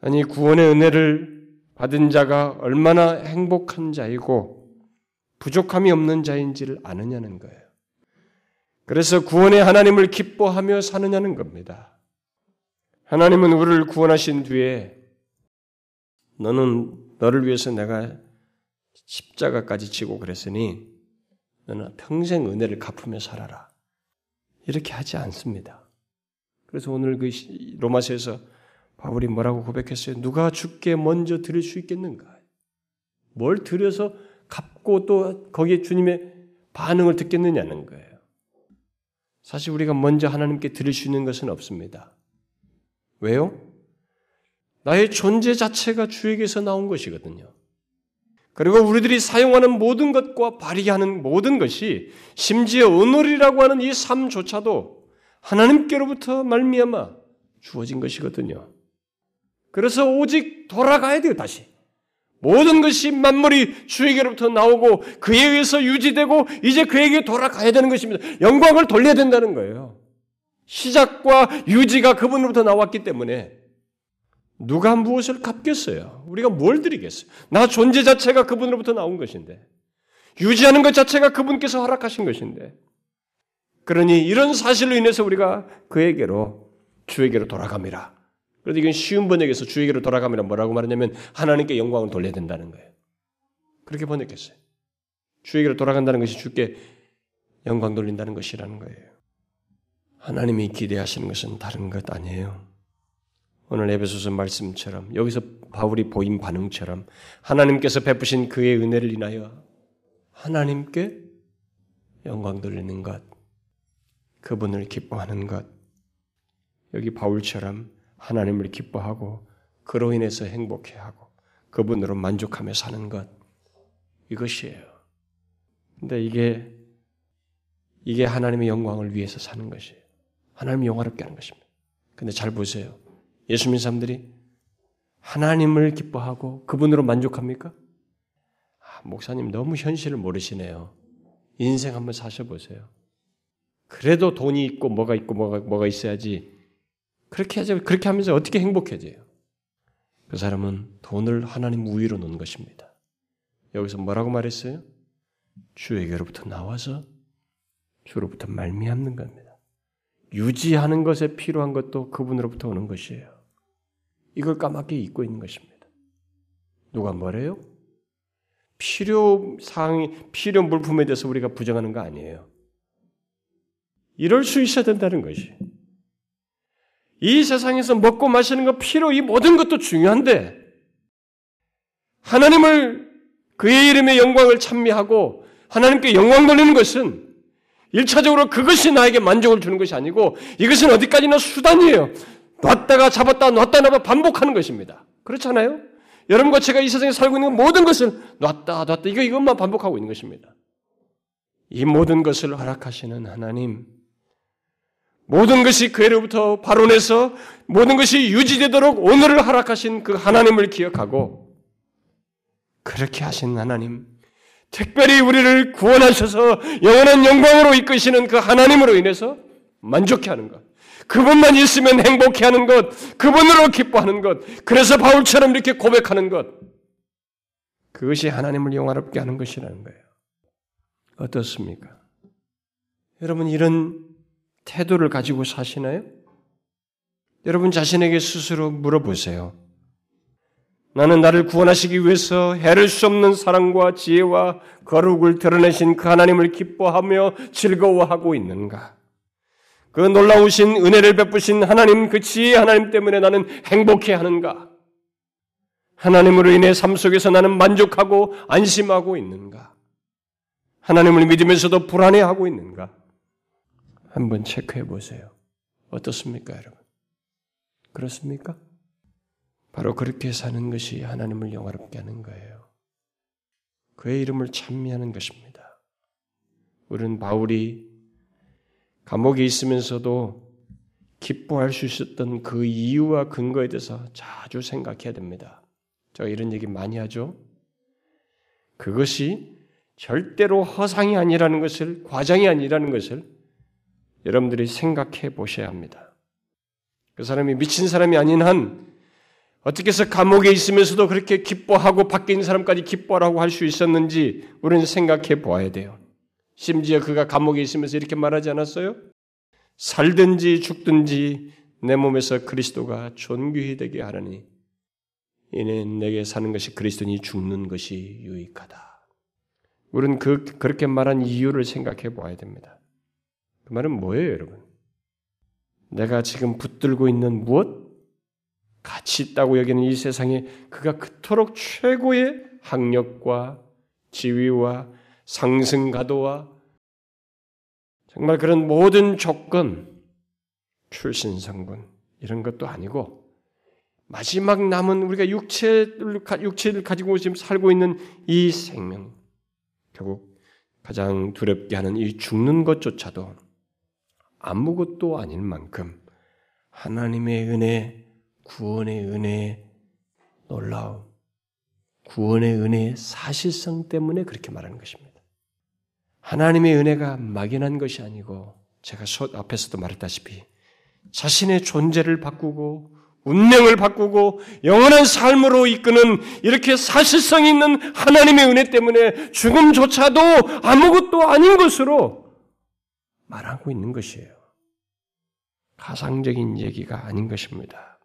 아니 구원의 은혜를 받은 자가 얼마나 행복한 자이고 부족함이 없는 자인지를 아느냐는 거예요. 그래서 구원의 하나님을 기뻐하며 사느냐는 겁니다. 하나님은 우리를 구원하신 뒤에 너는 너를 위해서 내가 십자가까지 지고 그랬으니 너는 평생 은혜를 갚으며 살아라. 이렇게 하지 않습니다. 그래서 오늘 그 로마서에서 바울이 뭐라고 고백했어요? 누가 죽게 먼저 드릴 수 있겠는가? 뭘 드려서 갚고 또 거기에 주님의 반응을 듣겠느냐는 거예요. 사실 우리가 먼저 하나님께 드릴 수 있는 것은 없습니다. 왜요? 나의 존재 자체가 주에게서 나온 것이거든요. 그리고 우리들이 사용하는 모든 것과 발휘하는 모든 것이 심지어 오늘이라고 하는 이 삶조차도 하나님께로부터 말미암아 주어진 것이거든요. 그래서 오직 돌아가야 돼요, 다시. 모든 것이 만물이 주에게로부터 나오고 그에 의해서 유지되고 이제 그에게 돌아가야 되는 것입니다. 영광을 돌려야 된다는 거예요. 시작과 유지가 그분으로부터 나왔기 때문에 누가 무엇을 갚겠어요? 우리가 뭘 드리겠어요? 나 존재 자체가 그분으로부터 나온 것인데 유지하는 것 자체가 그분께서 허락하신 것인데 그러니 이런 사실로 인해서 우리가 그에게로 주에게로 돌아갑니다. 그런데 이건 쉬운 번역에서 주에게로 돌아가면 뭐라고 말하냐면 하나님께 영광을 돌려야 된다는 거예요. 그렇게 번역했어요. 주에게로 돌아간다는 것이 주께 영광 돌린다는 것이라는 거예요. 하나님이 기대하시는 것은 다른 것 아니에요. 오늘 에베소서 말씀처럼 여기서 바울이 보인 반응처럼 하나님께서 베푸신 그의 은혜를 인하여 하나님께 영광 돌리는 것, 그분을 기뻐하는 것, 여기 바울처럼 하나님을 기뻐하고 그로 인해서 행복해하고 그분으로 만족하며 사는 것, 이것이에요. 근데 이게 이게 하나님의 영광을 위해서 사는 것이에요. 하나님이 영화롭게 하는 것입니다. 근데 잘 보세요. 예수 믿는 사람들이 하나님을 기뻐하고 그분으로 만족합니까? 아, 목사님 너무 현실을 모르시네요. 인생 한번 사셔보세요. 그래도 돈이 있고 뭐가 있고 뭐가, 뭐가 있어야지 그렇게 하죠. 그렇게 하면서 어떻게 행복해져요? 그 사람은 돈을 하나님 우위로 놓은 것입니다. 여기서 뭐라고 말했어요? 주에게로부터 나와서 주로부터 말미암는 겁니다. 유지하는 것에 필요한 것도 그분으로부터 오는 것이에요. 이걸 까맣게 잊고 있는 것입니다. 누가 뭐래요? 필요 사항이 필요 물품에 대해서 우리가 부정하는 거 아니에요. 이럴 수 있어야 된다는 것이. 이 세상에서 먹고 마시는 것 필요 이 모든 것도 중요한데 하나님을 그의 이름의 영광을 찬미하고 하나님께 영광 돌리는 것은 일차적으로 그것이 나에게 만족을 주는 것이 아니고 이것은 어디까지나 수단이에요. 놨다가 잡았다 놨다 놨다 반복하는 것입니다. 그렇잖아요? 여러분과 제가 이 세상에 살고 있는 모든 것을 놨다 놨다 이거 이것만 반복하고 있는 것입니다. 이 모든 것을 허락하시는 하나님, 모든 것이 그로부터 발원해서 모든 것이 유지되도록 오늘을 허락하신 그 하나님을 기억하고 그렇게 하신 하나님, 특별히 우리를 구원하셔서 영원한 영광으로 이끄시는 그 하나님으로 인해서 만족해 하는 것. 그분만 있으면 행복해 하는 것, 그분으로 기뻐하는 것, 그래서 바울처럼 이렇게 고백하는 것. 그것이 하나님을 영화롭게 하는 것이라는 거예요. 어떻습니까? 여러분 이런 태도를 가지고 사시나요? 여러분 자신에게 스스로 물어보세요. 나는 나를 구원하시기 위해서 해를 수 없는 사랑과 지혜와 거룩을 드러내신 그 하나님을 기뻐하며 즐거워하고 있는가? 그 놀라우신 은혜를 베푸신 하나님, 그 지혜 하나님 때문에 나는 행복해 하는가? 하나님으로 인해 삶 속에서 나는 만족하고 안심하고 있는가? 하나님을 믿으면서도 불안해하고 있는가? 한번 체크해 보세요. 어떻습니까, 여러분? 그렇습니까? 바로 그렇게 사는 것이 하나님을 영화롭게 하는 거예요. 그의 이름을 찬미하는 것입니다. 우리는 바울이 감옥에 있으면서도 기뻐할 수 있었던 그 이유와 근거에 대해서 자주 생각해야 됩니다. 제가 이런 얘기 많이 하죠. 그것이 절대로 허상이 아니라는 것을, 과장이 아니라는 것을 여러분들이 생각해 보셔야 합니다. 그 사람이 미친 사람이 아닌 한 어떻게 해서 감옥에 있으면서도 그렇게 기뻐하고 밖에 있는 사람까지 기뻐하라고 할 수 있었는지 우리는 생각해 보아야 돼요. 심지어 그가 감옥에 있으면서 이렇게 말하지 않았어요? 살든지 죽든지 내 몸에서 그리스도가 존귀히 되게 하라니 이는 내게 사는 것이 그리스도니 죽는 것이 유익하다. 우리는 그, 그렇게 말한 이유를 생각해 보아야 됩니다. 그 말은 뭐예요, 여러분? 내가 지금 붙들고 있는 무엇? 가치 있다고 여기는 이 세상에 그가 그토록 최고의 학력과 지위와 상승 가도와 정말 그런 모든 조건, 출신 성분 이런 것도 아니고 마지막 남은 우리가 육체를 육체를 가지고 지금 살고 있는 이 생명 결국 가장 두렵게 하는 이 죽는 것조차도 아무것도 아닌 만큼 하나님의 은혜, 구원의 은혜, 놀라움, 구원의 은혜의 사실성 때문에 그렇게 말하는 것입니다. 하나님의 은혜가 막연한 것이 아니고 제가 앞에서도 말했다시피 자신의 존재를 바꾸고 운명을 바꾸고 영원한 삶으로 이끄는 이렇게 사실성 있는 하나님의 은혜 때문에 죽음조차도 아무것도 아닌 것으로 말하고 있는 것이에요. 가상적인 얘기가 아닌 것입니다.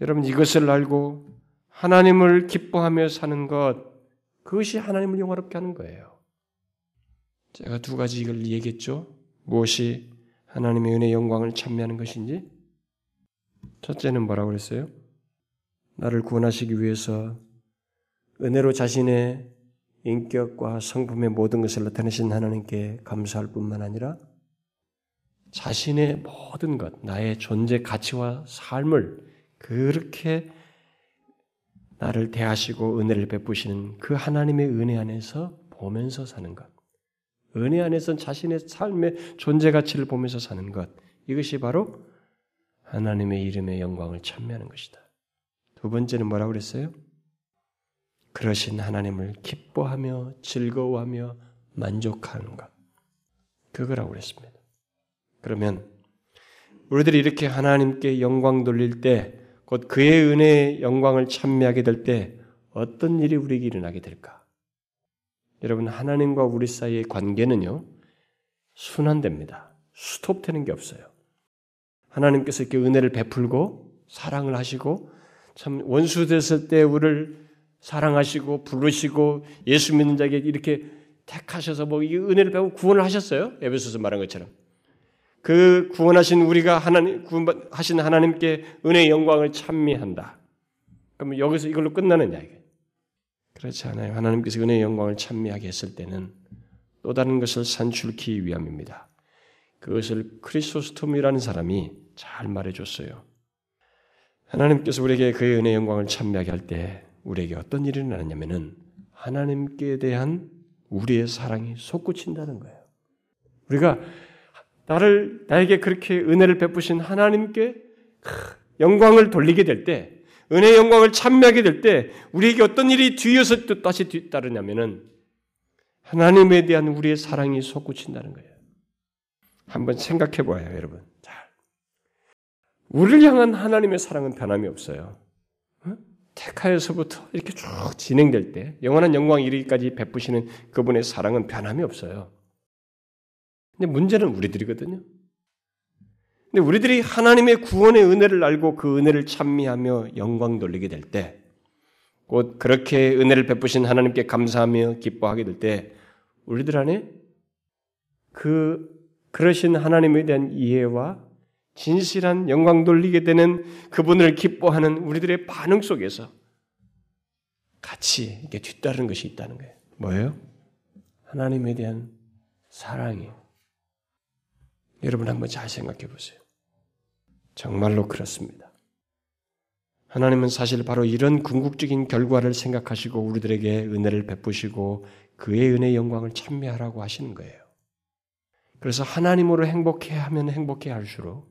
여러분 이것을 알고 하나님을 기뻐하며 사는 것 그것이 하나님을 영화롭게 하는 거예요. 제가 두 가지 이걸 얘기했죠. 무엇이 하나님의 은혜 영광을 찬미하는 것인지 첫째는 뭐라고 그랬어요? 나를 구원하시기 위해서 은혜로 자신의 인격과 성품의 모든 것을 나타내신 하나님께 감사할 뿐만 아니라 자신의 모든 것, 나의 존재 가치와 삶을 그렇게 나를 대하시고 은혜를 베푸시는 그 하나님의 은혜 안에서 보면서 사는 것. 은혜 안에서 자신의 삶의 존재 가치를 보면서 사는 것. 이것이 바로 하나님의 이름의 영광을 찬미하는 것이다. 두 번째는 뭐라고 그랬어요? 그러신 하나님을 기뻐하며 즐거워하며 만족하는 것. 그거라고 그랬습니다. 그러면 우리들이 이렇게 하나님께 영광 돌릴 때, 곧 그의 은혜의 영광을 찬미하게 될 때 어떤 일이 우리에게 일어나게 될까? 여러분 하나님과 우리 사이의 관계는요 순환됩니다. 스톱되는 게 없어요. 하나님께서 이렇게 은혜를 베풀고 사랑을 하시고 참 원수 됐을 때 우리를 사랑하시고 부르시고 예수 믿는 자에게 이렇게 택하셔서 뭐 이 은혜를 배우고 구원을 하셨어요. 에베소서 말한 것처럼. 그 구원하신 우리가 하나님 구원하신 하나님께 은혜의 영광을 찬미한다. 그러면 여기서 이걸로 끝나느냐 이게. 그렇지 않아요. 하나님께서 은혜의 영광을 찬미하게 했을 때는 또 다른 것을 산출키 위함입니다. 그것을 크리소스톰이라는 사람이 잘 말해줬어요. 하나님께서 우리에게 그의 은혜의 영광을 찬미하게 할 때 우리에게 어떤 일이 일어나냐면은 하나님께 대한 우리의 사랑이 솟구친다는 거예요. 우리가 나를 나에게 그렇게 은혜를 베푸신 하나님께 영광을 돌리게 될 때, 은혜의 영광을 찬미하게 될 때, 우리에게 어떤 일이 뒤에서 또 다시 뒤따르냐면은 하나님에 대한 우리의 사랑이 솟구친다는 거예요. 한번 생각해 봐요, 여러분. 잘. 우리를 향한 하나님의 사랑은 변함이 없어요. 어? 테카에서부터 이렇게 쭉 진행될 때 영원한 영광 이르기까지 베푸시는 그분의 사랑은 변함이 없어요. 근데 문제는 우리들이거든요. 근데 우리들이 하나님의 구원의 은혜를 알고 그 은혜를 찬미하며 영광 돌리게 될 때, 곧 그렇게 은혜를 베푸신 하나님께 감사하며 기뻐하게 될 때, 우리들 안에 그 그러신 하나님에 대한 이해와 진실한 영광 돌리게 되는 그분을 기뻐하는 우리들의 반응 속에서 같이 이렇게 뒤따르는 것이 있다는 거예요. 뭐예요? 하나님에 대한 사랑이에요. 여러분 한번 잘 생각해 보세요. 정말로 그렇습니다. 하나님은 사실 바로 이런 궁극적인 결과를 생각하시고 우리들에게 은혜를 베푸시고 그의 은혜의 영광을 찬미하라고 하시는 거예요. 그래서 하나님으로 행복해 하면 행복해 할수록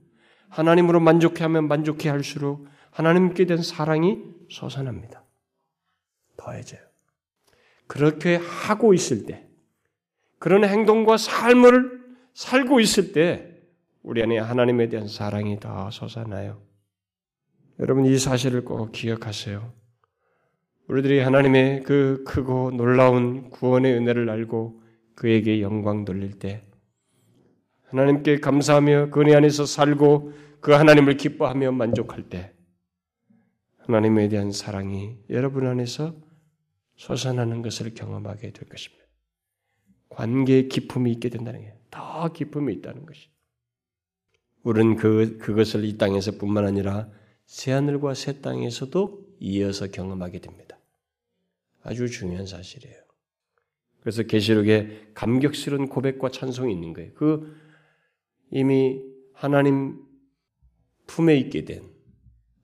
하나님으로 만족해 하면 만족해 할수록 하나님께 대한 사랑이 솟아납니다. 더해져요. 그렇게 하고 있을 때 그런 행동과 삶을 살고 있을 때 우리 안에 하나님에 대한 사랑이 더 솟아나요. 여러분 이 사실을 꼭 기억하세요. 우리들이 하나님의 그 크고 놀라운 구원의 은혜를 알고 그에게 영광 돌릴 때 하나님께 감사하며 그 은혜 안에서 살고 그 하나님을 기뻐하며 만족할 때 하나님에 대한 사랑이 여러분 안에서 솟아나는 것을 경험하게 될 것입니다. 관계의 기품이 있게 된다는 게 더 기쁨이 있다는 것이. 우리는 그 그것을 이 땅에서뿐만 아니라 새 하늘과 새 땅에서도 이어서 경험하게 됩니다. 아주 중요한 사실이에요. 그래서 계시록에 감격스러운 고백과 찬송이 있는 거예요. 그 이미 하나님 품에 있게 된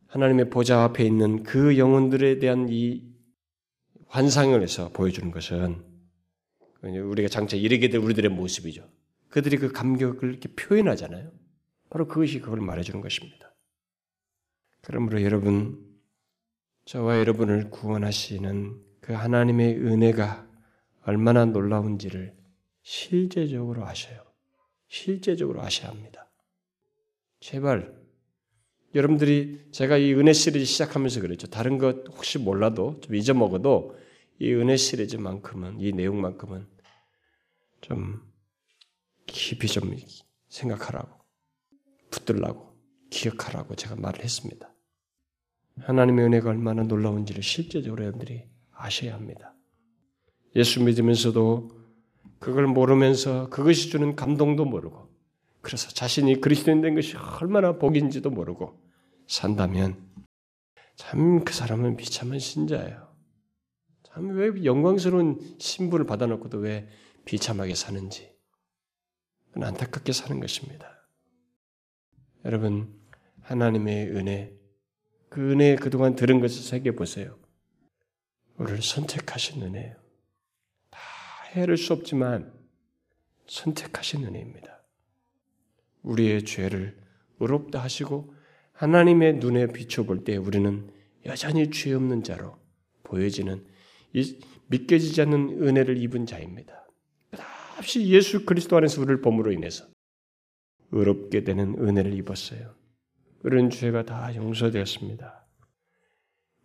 하나님의 보좌 앞에 있는 그 영혼들에 대한 이 환상을 해서 보여주는 것은 우리가 장차 이르게 될 우리들의 모습이죠. 그들이 그 감격을 이렇게 표현하잖아요. 바로 그것이 그걸 말해주는 것입니다. 그러므로 여러분, 저와 여러분을 구원하시는 그 하나님의 은혜가 얼마나 놀라운지를 실제적으로 아셔요. 실제적으로 아셔야 합니다. 제발, 여러분들이 제가 이 은혜 시리즈 시작하면서 그랬죠. 다른 것 혹시 몰라도 좀 잊어먹어도 이 은혜 시리즈만큼은, 이 내용만큼은 좀 깊이 좀 생각하라고, 붙들라고, 기억하라고 제가 말을 했습니다. 하나님의 은혜가 얼마나 놀라운지를 실제적으로 여러분들이 아셔야 합니다. 예수 믿으면서도 그걸 모르면서 그것이 주는 감동도 모르고 그래서 자신이 그리스도인 된 것이 얼마나 복인지도 모르고 산다면 참 그 사람은 비참한 신자예요. 참 왜 영광스러운 신분을 받아놓고도 왜 비참하게 사는지 안타깝게 사는 것입니다. 여러분 하나님의 은혜 그 은혜 그동안 들은 것을 새겨 보세요. 우리를 선택하신 은혜예요. 다 헤아릴 수 없지만 선택하신 은혜입니다. 우리의 죄를 의롭다 하시고 하나님의 눈에 비춰볼 때 우리는 여전히 죄 없는 자로 보여지는 믿겨지지 않는 은혜를 입은 자입니다. 끝없이 예수 그리스도 안에서 우리를 범으로 인해서 의롭게 되는 은혜를 입었어요. 그런 죄가 다 용서되었습니다.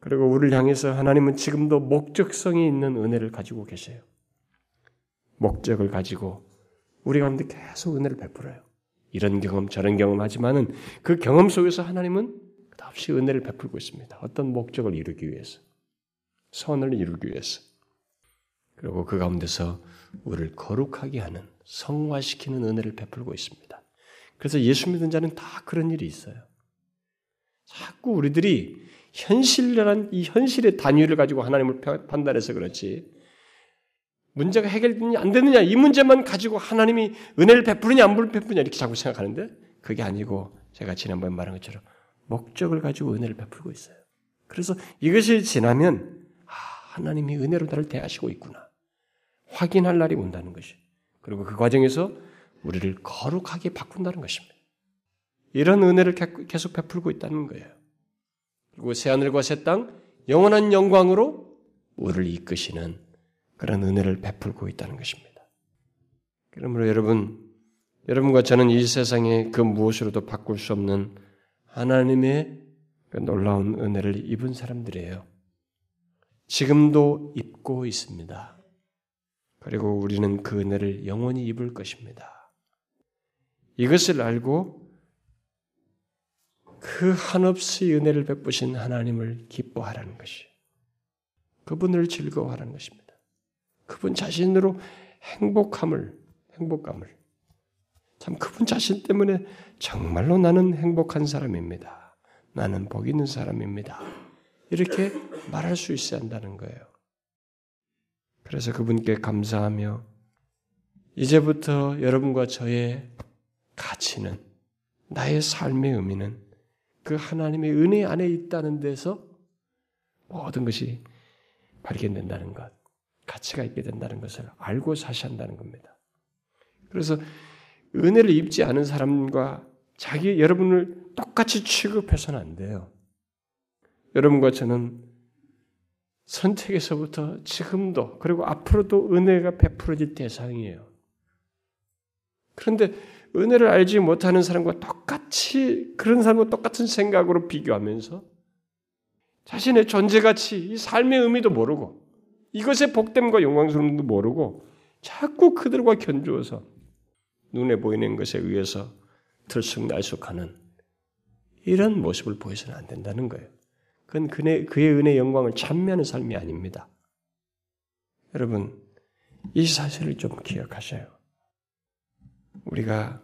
그리고 우리를 향해서 하나님은 지금도 목적성이 있는 은혜를 가지고 계세요. 목적을 가지고 우리 가운데 계속 은혜를 베풀어요. 이런 경험, 저런 경험 하지만은 그 경험 속에서 하나님은 끝없이 은혜를 베풀고 있습니다. 어떤 목적을 이루기 위해서. 선을 이루기 위해서. 그리고 그 가운데서 우리를 거룩하게 하는, 성화시키는 은혜를 베풀고 있습니다. 그래서 예수 믿는 자는 다 그런 일이 있어요. 자꾸 우리들이 현실이라는 이 현실의 단위를 가지고 하나님을 판단해서 그렇지. 문제가 해결되느냐 안 되느냐 이 문제만 가지고 하나님이 은혜를 베푸느냐 안 베푸느냐 이렇게 자꾸 생각하는데 그게 아니고 제가 지난번에 말한 것처럼 목적을 가지고 은혜를 베풀고 있어요. 그래서 이것이 지나면 아, 하나님이 은혜로 나를 대하시고 있구나. 확인할 날이 온다는 것이. 그리고 그 과정에서 우리를 거룩하게 바꾼다는 것입니다. 이런 은혜를 계속 베풀고 있다는 거예요. 그리고 새하늘과 새 땅, 영원한 영광으로 우리를 이끄시는 그런 은혜를 베풀고 있다는 것입니다. 그러므로 여러분, 여러분과 저는 이 세상에 그 무엇으로도 바꿀 수 없는 하나님의 그 놀라운 은혜를 입은 사람들이에요. 지금도 입고 있습니다. 그리고 우리는 그 은혜를 영원히 입을 것입니다. 이것을 알고 그 한없이 은혜를 베푸신 하나님을 기뻐하라는 것이 그분을 즐거워하라는 것입니다. 그분 자신으로 행복함을 행복감을 참 그분 자신 때문에 정말로 나는 행복한 사람입니다. 나는 복 있는 사람입니다. 이렇게 말할 수 있어야 한다는 거예요. 그래서 그분께 감사하며 이제부터 여러분과 저의 가치는 나의 삶의 의미는 그 하나님의 은혜 안에 있다는 데서 모든 것이 발견된다는 것, 가치가 있게 된다는 것을 알고 사셔야 한다는 겁니다. 그래서 은혜를 입지 않은 사람과 자기 여러분을 똑같이 취급해서는 안 돼요. 여러분과 저는 선택에서부터 지금도 그리고 앞으로도 은혜가 베풀어질 대상이에요. 그런데 은혜를 알지 못하는 사람과 똑같이 그런 사람과 똑같은 생각으로 비교하면서 자신의 존재 가치, 이 삶의 의미도 모르고 이것의 복됨과 영광스러움도 모르고 자꾸 그들과 견주어서 눈에 보이는 것에 의해서 들쑥날쑥하는 이런 모습을 보여서는 안 된다는 거예요. 그건 그의, 그의 은혜 영광을 찬미하는 삶이 아닙니다. 여러분, 이 사실을 좀 기억하셔요. 우리가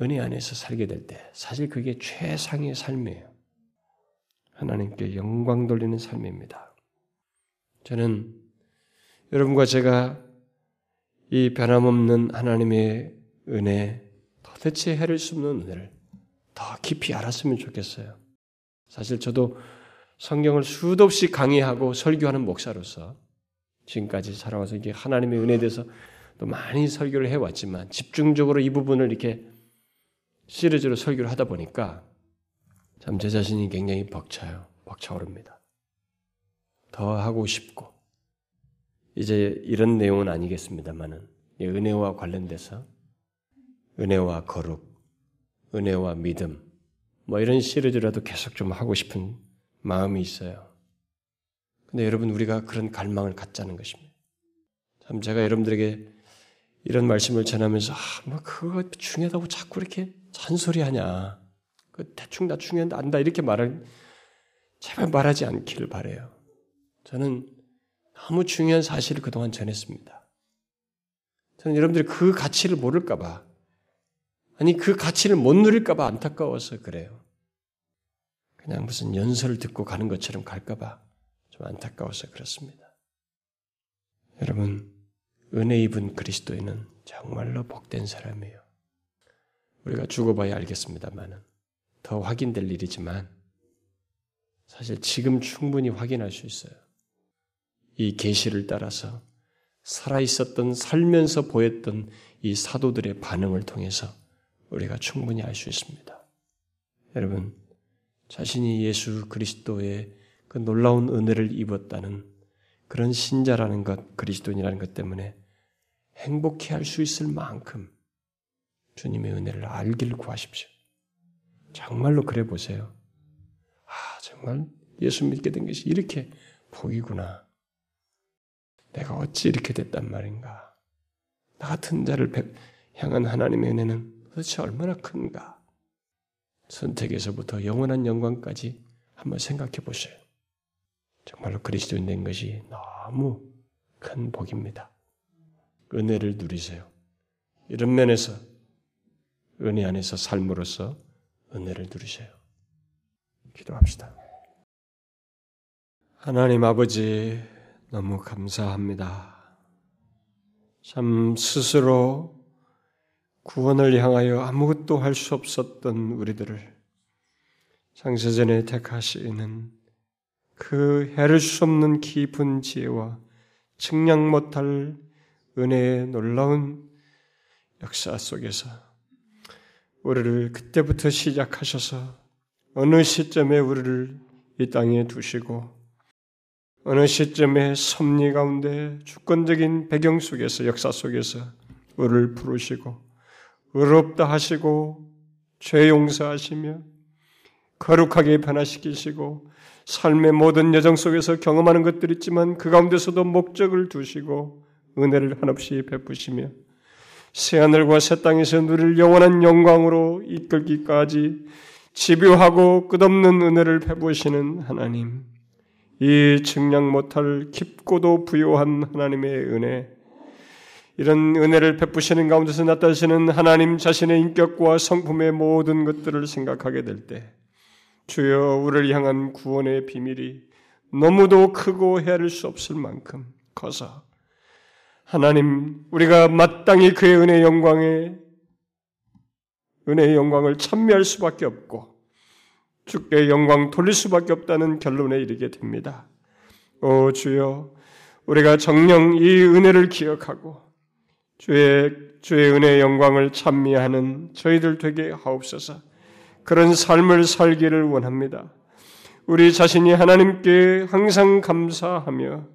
은혜 안에서 살게 될 때 사실 그게 최상의 삶이에요. 하나님께 영광 돌리는 삶입니다. 저는 여러분과 제가 이 변함없는 하나님의 은혜, 도대체 해를 수 없는 은혜를 더 깊이 알았으면 좋겠어요. 사실 저도 성경을 수도 없이 강의하고 설교하는 목사로서 지금까지 살아와서 이게 하나님의 은혜에 대해서 또 많이 설교를 해왔지만 집중적으로 이 부분을 이렇게 시리즈로 설교를 하다 보니까 참 제 자신이 굉장히 벅차요. 벅차오릅니다. 더 하고 싶고 이제 이런 내용은 아니겠습니다만은 은혜와 관련돼서 은혜와 거룩, 은혜와 믿음 뭐 이런 시리즈라도 계속 좀 하고 싶은 마음이 있어요. 근데 여러분 우리가 그런 갈망을 갖자는 것입니다. 참 제가 여러분들에게 이런 말씀을 전하면서 아, 뭐 그거 중요하다고 자꾸 이렇게 잔소리하냐. 그 대충 다 중요한데 안다 이렇게 말을 제발 말하지 않기를 바래요. 저는 너무 중요한 사실을 그동안 전했습니다. 저는 여러분들이 그 가치를 모를까봐, 아니 그 가치를 못 누릴까봐 안타까워서 그래요. 그냥 무슨 연설을 듣고 가는 것처럼 갈까봐 좀 안타까워서 그렇습니다. 여러분, 은혜 입은 그리스도인은 정말로 복된 사람이에요. 우리가 죽어봐야 알겠습니다만은 더 확인될 일이지만 사실 지금 충분히 확인할 수 있어요. 이 계시를 따라서 살아 있었던 살면서 보였던 이 사도들의 반응을 통해서 우리가 충분히 알 수 있습니다. 여러분, 자신이 예수 그리스도의 그 놀라운 은혜를 입었다는 그런 신자라는 것, 그리스도인이라는 것 때문에 행복해 할 수 있을 만큼 주님의 은혜를 알기를 구하십시오. 정말로 그래 보세요. 아, 정말 예수 믿게 된 것이 이렇게 복이구나. 내가 어찌 이렇게 됐단 말인가. 나 같은 자를 향한 하나님의 은혜는 도대체 얼마나 큰가. 선택에서부터 영원한 영광까지 한번 생각해 보세요. 정말로 그리스도인 된 것이 너무 큰 복입니다. 은혜를 누리세요. 이런 면에서 은혜 안에서 삶으로서 은혜를 누리세요. 기도합시다. 하나님 아버지, 너무 감사합니다. 참 스스로 구원을 향하여 아무것도 할 수 없었던 우리들을 창세전에 택하시는 그 헤를 수 없는 깊은 지혜와 측량 못할 은혜의 놀라운 역사 속에서 우리를 그때부터 시작하셔서 어느 시점에 우리를 이 땅에 두시고 어느 시점에 섭리 가운데 주권적인 배경 속에서 역사 속에서 우리를 부르시고 의롭다 하시고 죄 용서하시며 거룩하게 변화시키시고 삶의 모든 여정 속에서 경험하는 것들이 있지만 그 가운데서도 목적을 두시고 은혜를 한없이 베푸시며 새하늘과 새 땅에서 누릴 영원한 영광으로 이끌기까지 집요하고 끝없는 은혜를 베푸시는 하나님, 이 증량 못할 깊고도 부요한 하나님의 은혜, 이런 은혜를 베푸시는 가운데서 나타나시는 하나님 자신의 인격과 성품의 모든 것들을 생각하게 될 때, 주여 우리를 향한 구원의 비밀이 너무도 크고 헤아릴 수 없을 만큼 커서 하나님 우리가 마땅히 그의 은혜 영광에 은혜의 영광을 찬미할 수밖에 없고 주께 영광 돌릴 수밖에 없다는 결론에 이르게 됩니다. 오 주여 우리가 정령 이 은혜를 기억하고 주의 주의 은혜의 영광을 찬미하는 저희들 되게 하옵소서. 그런 삶을 살기를 원합니다. 우리 자신이 하나님께 항상 감사하며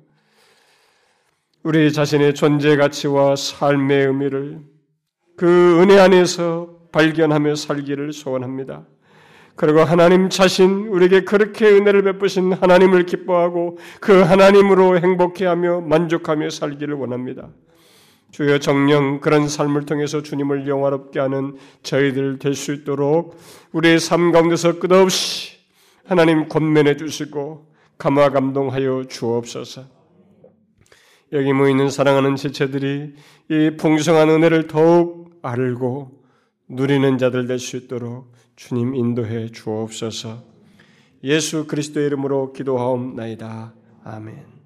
우리 자신의 존재 가치와 삶의 의미를 그 은혜 안에서 발견하며 살기를 소원합니다. 그리고 하나님 자신 우리에게 그렇게 은혜를 베푸신 하나님을 기뻐하고 그 하나님으로 행복해하며 만족하며 살기를 원합니다. 주여 정령 그런 삶을 통해서 주님을 영화롭게 하는 저희들 될 수 있도록 우리의 삶 가운데서 끝없이 하나님 권면해 주시고 감화 감동하여 주옵소서. 여기 모이는 사랑하는 지체들이 이 풍성한 은혜를 더욱 알고 누리는 자들 될 수 있도록 주님 인도해 주옵소서. 예수 그리스도의 이름으로 기도하옵나이다. 아멘.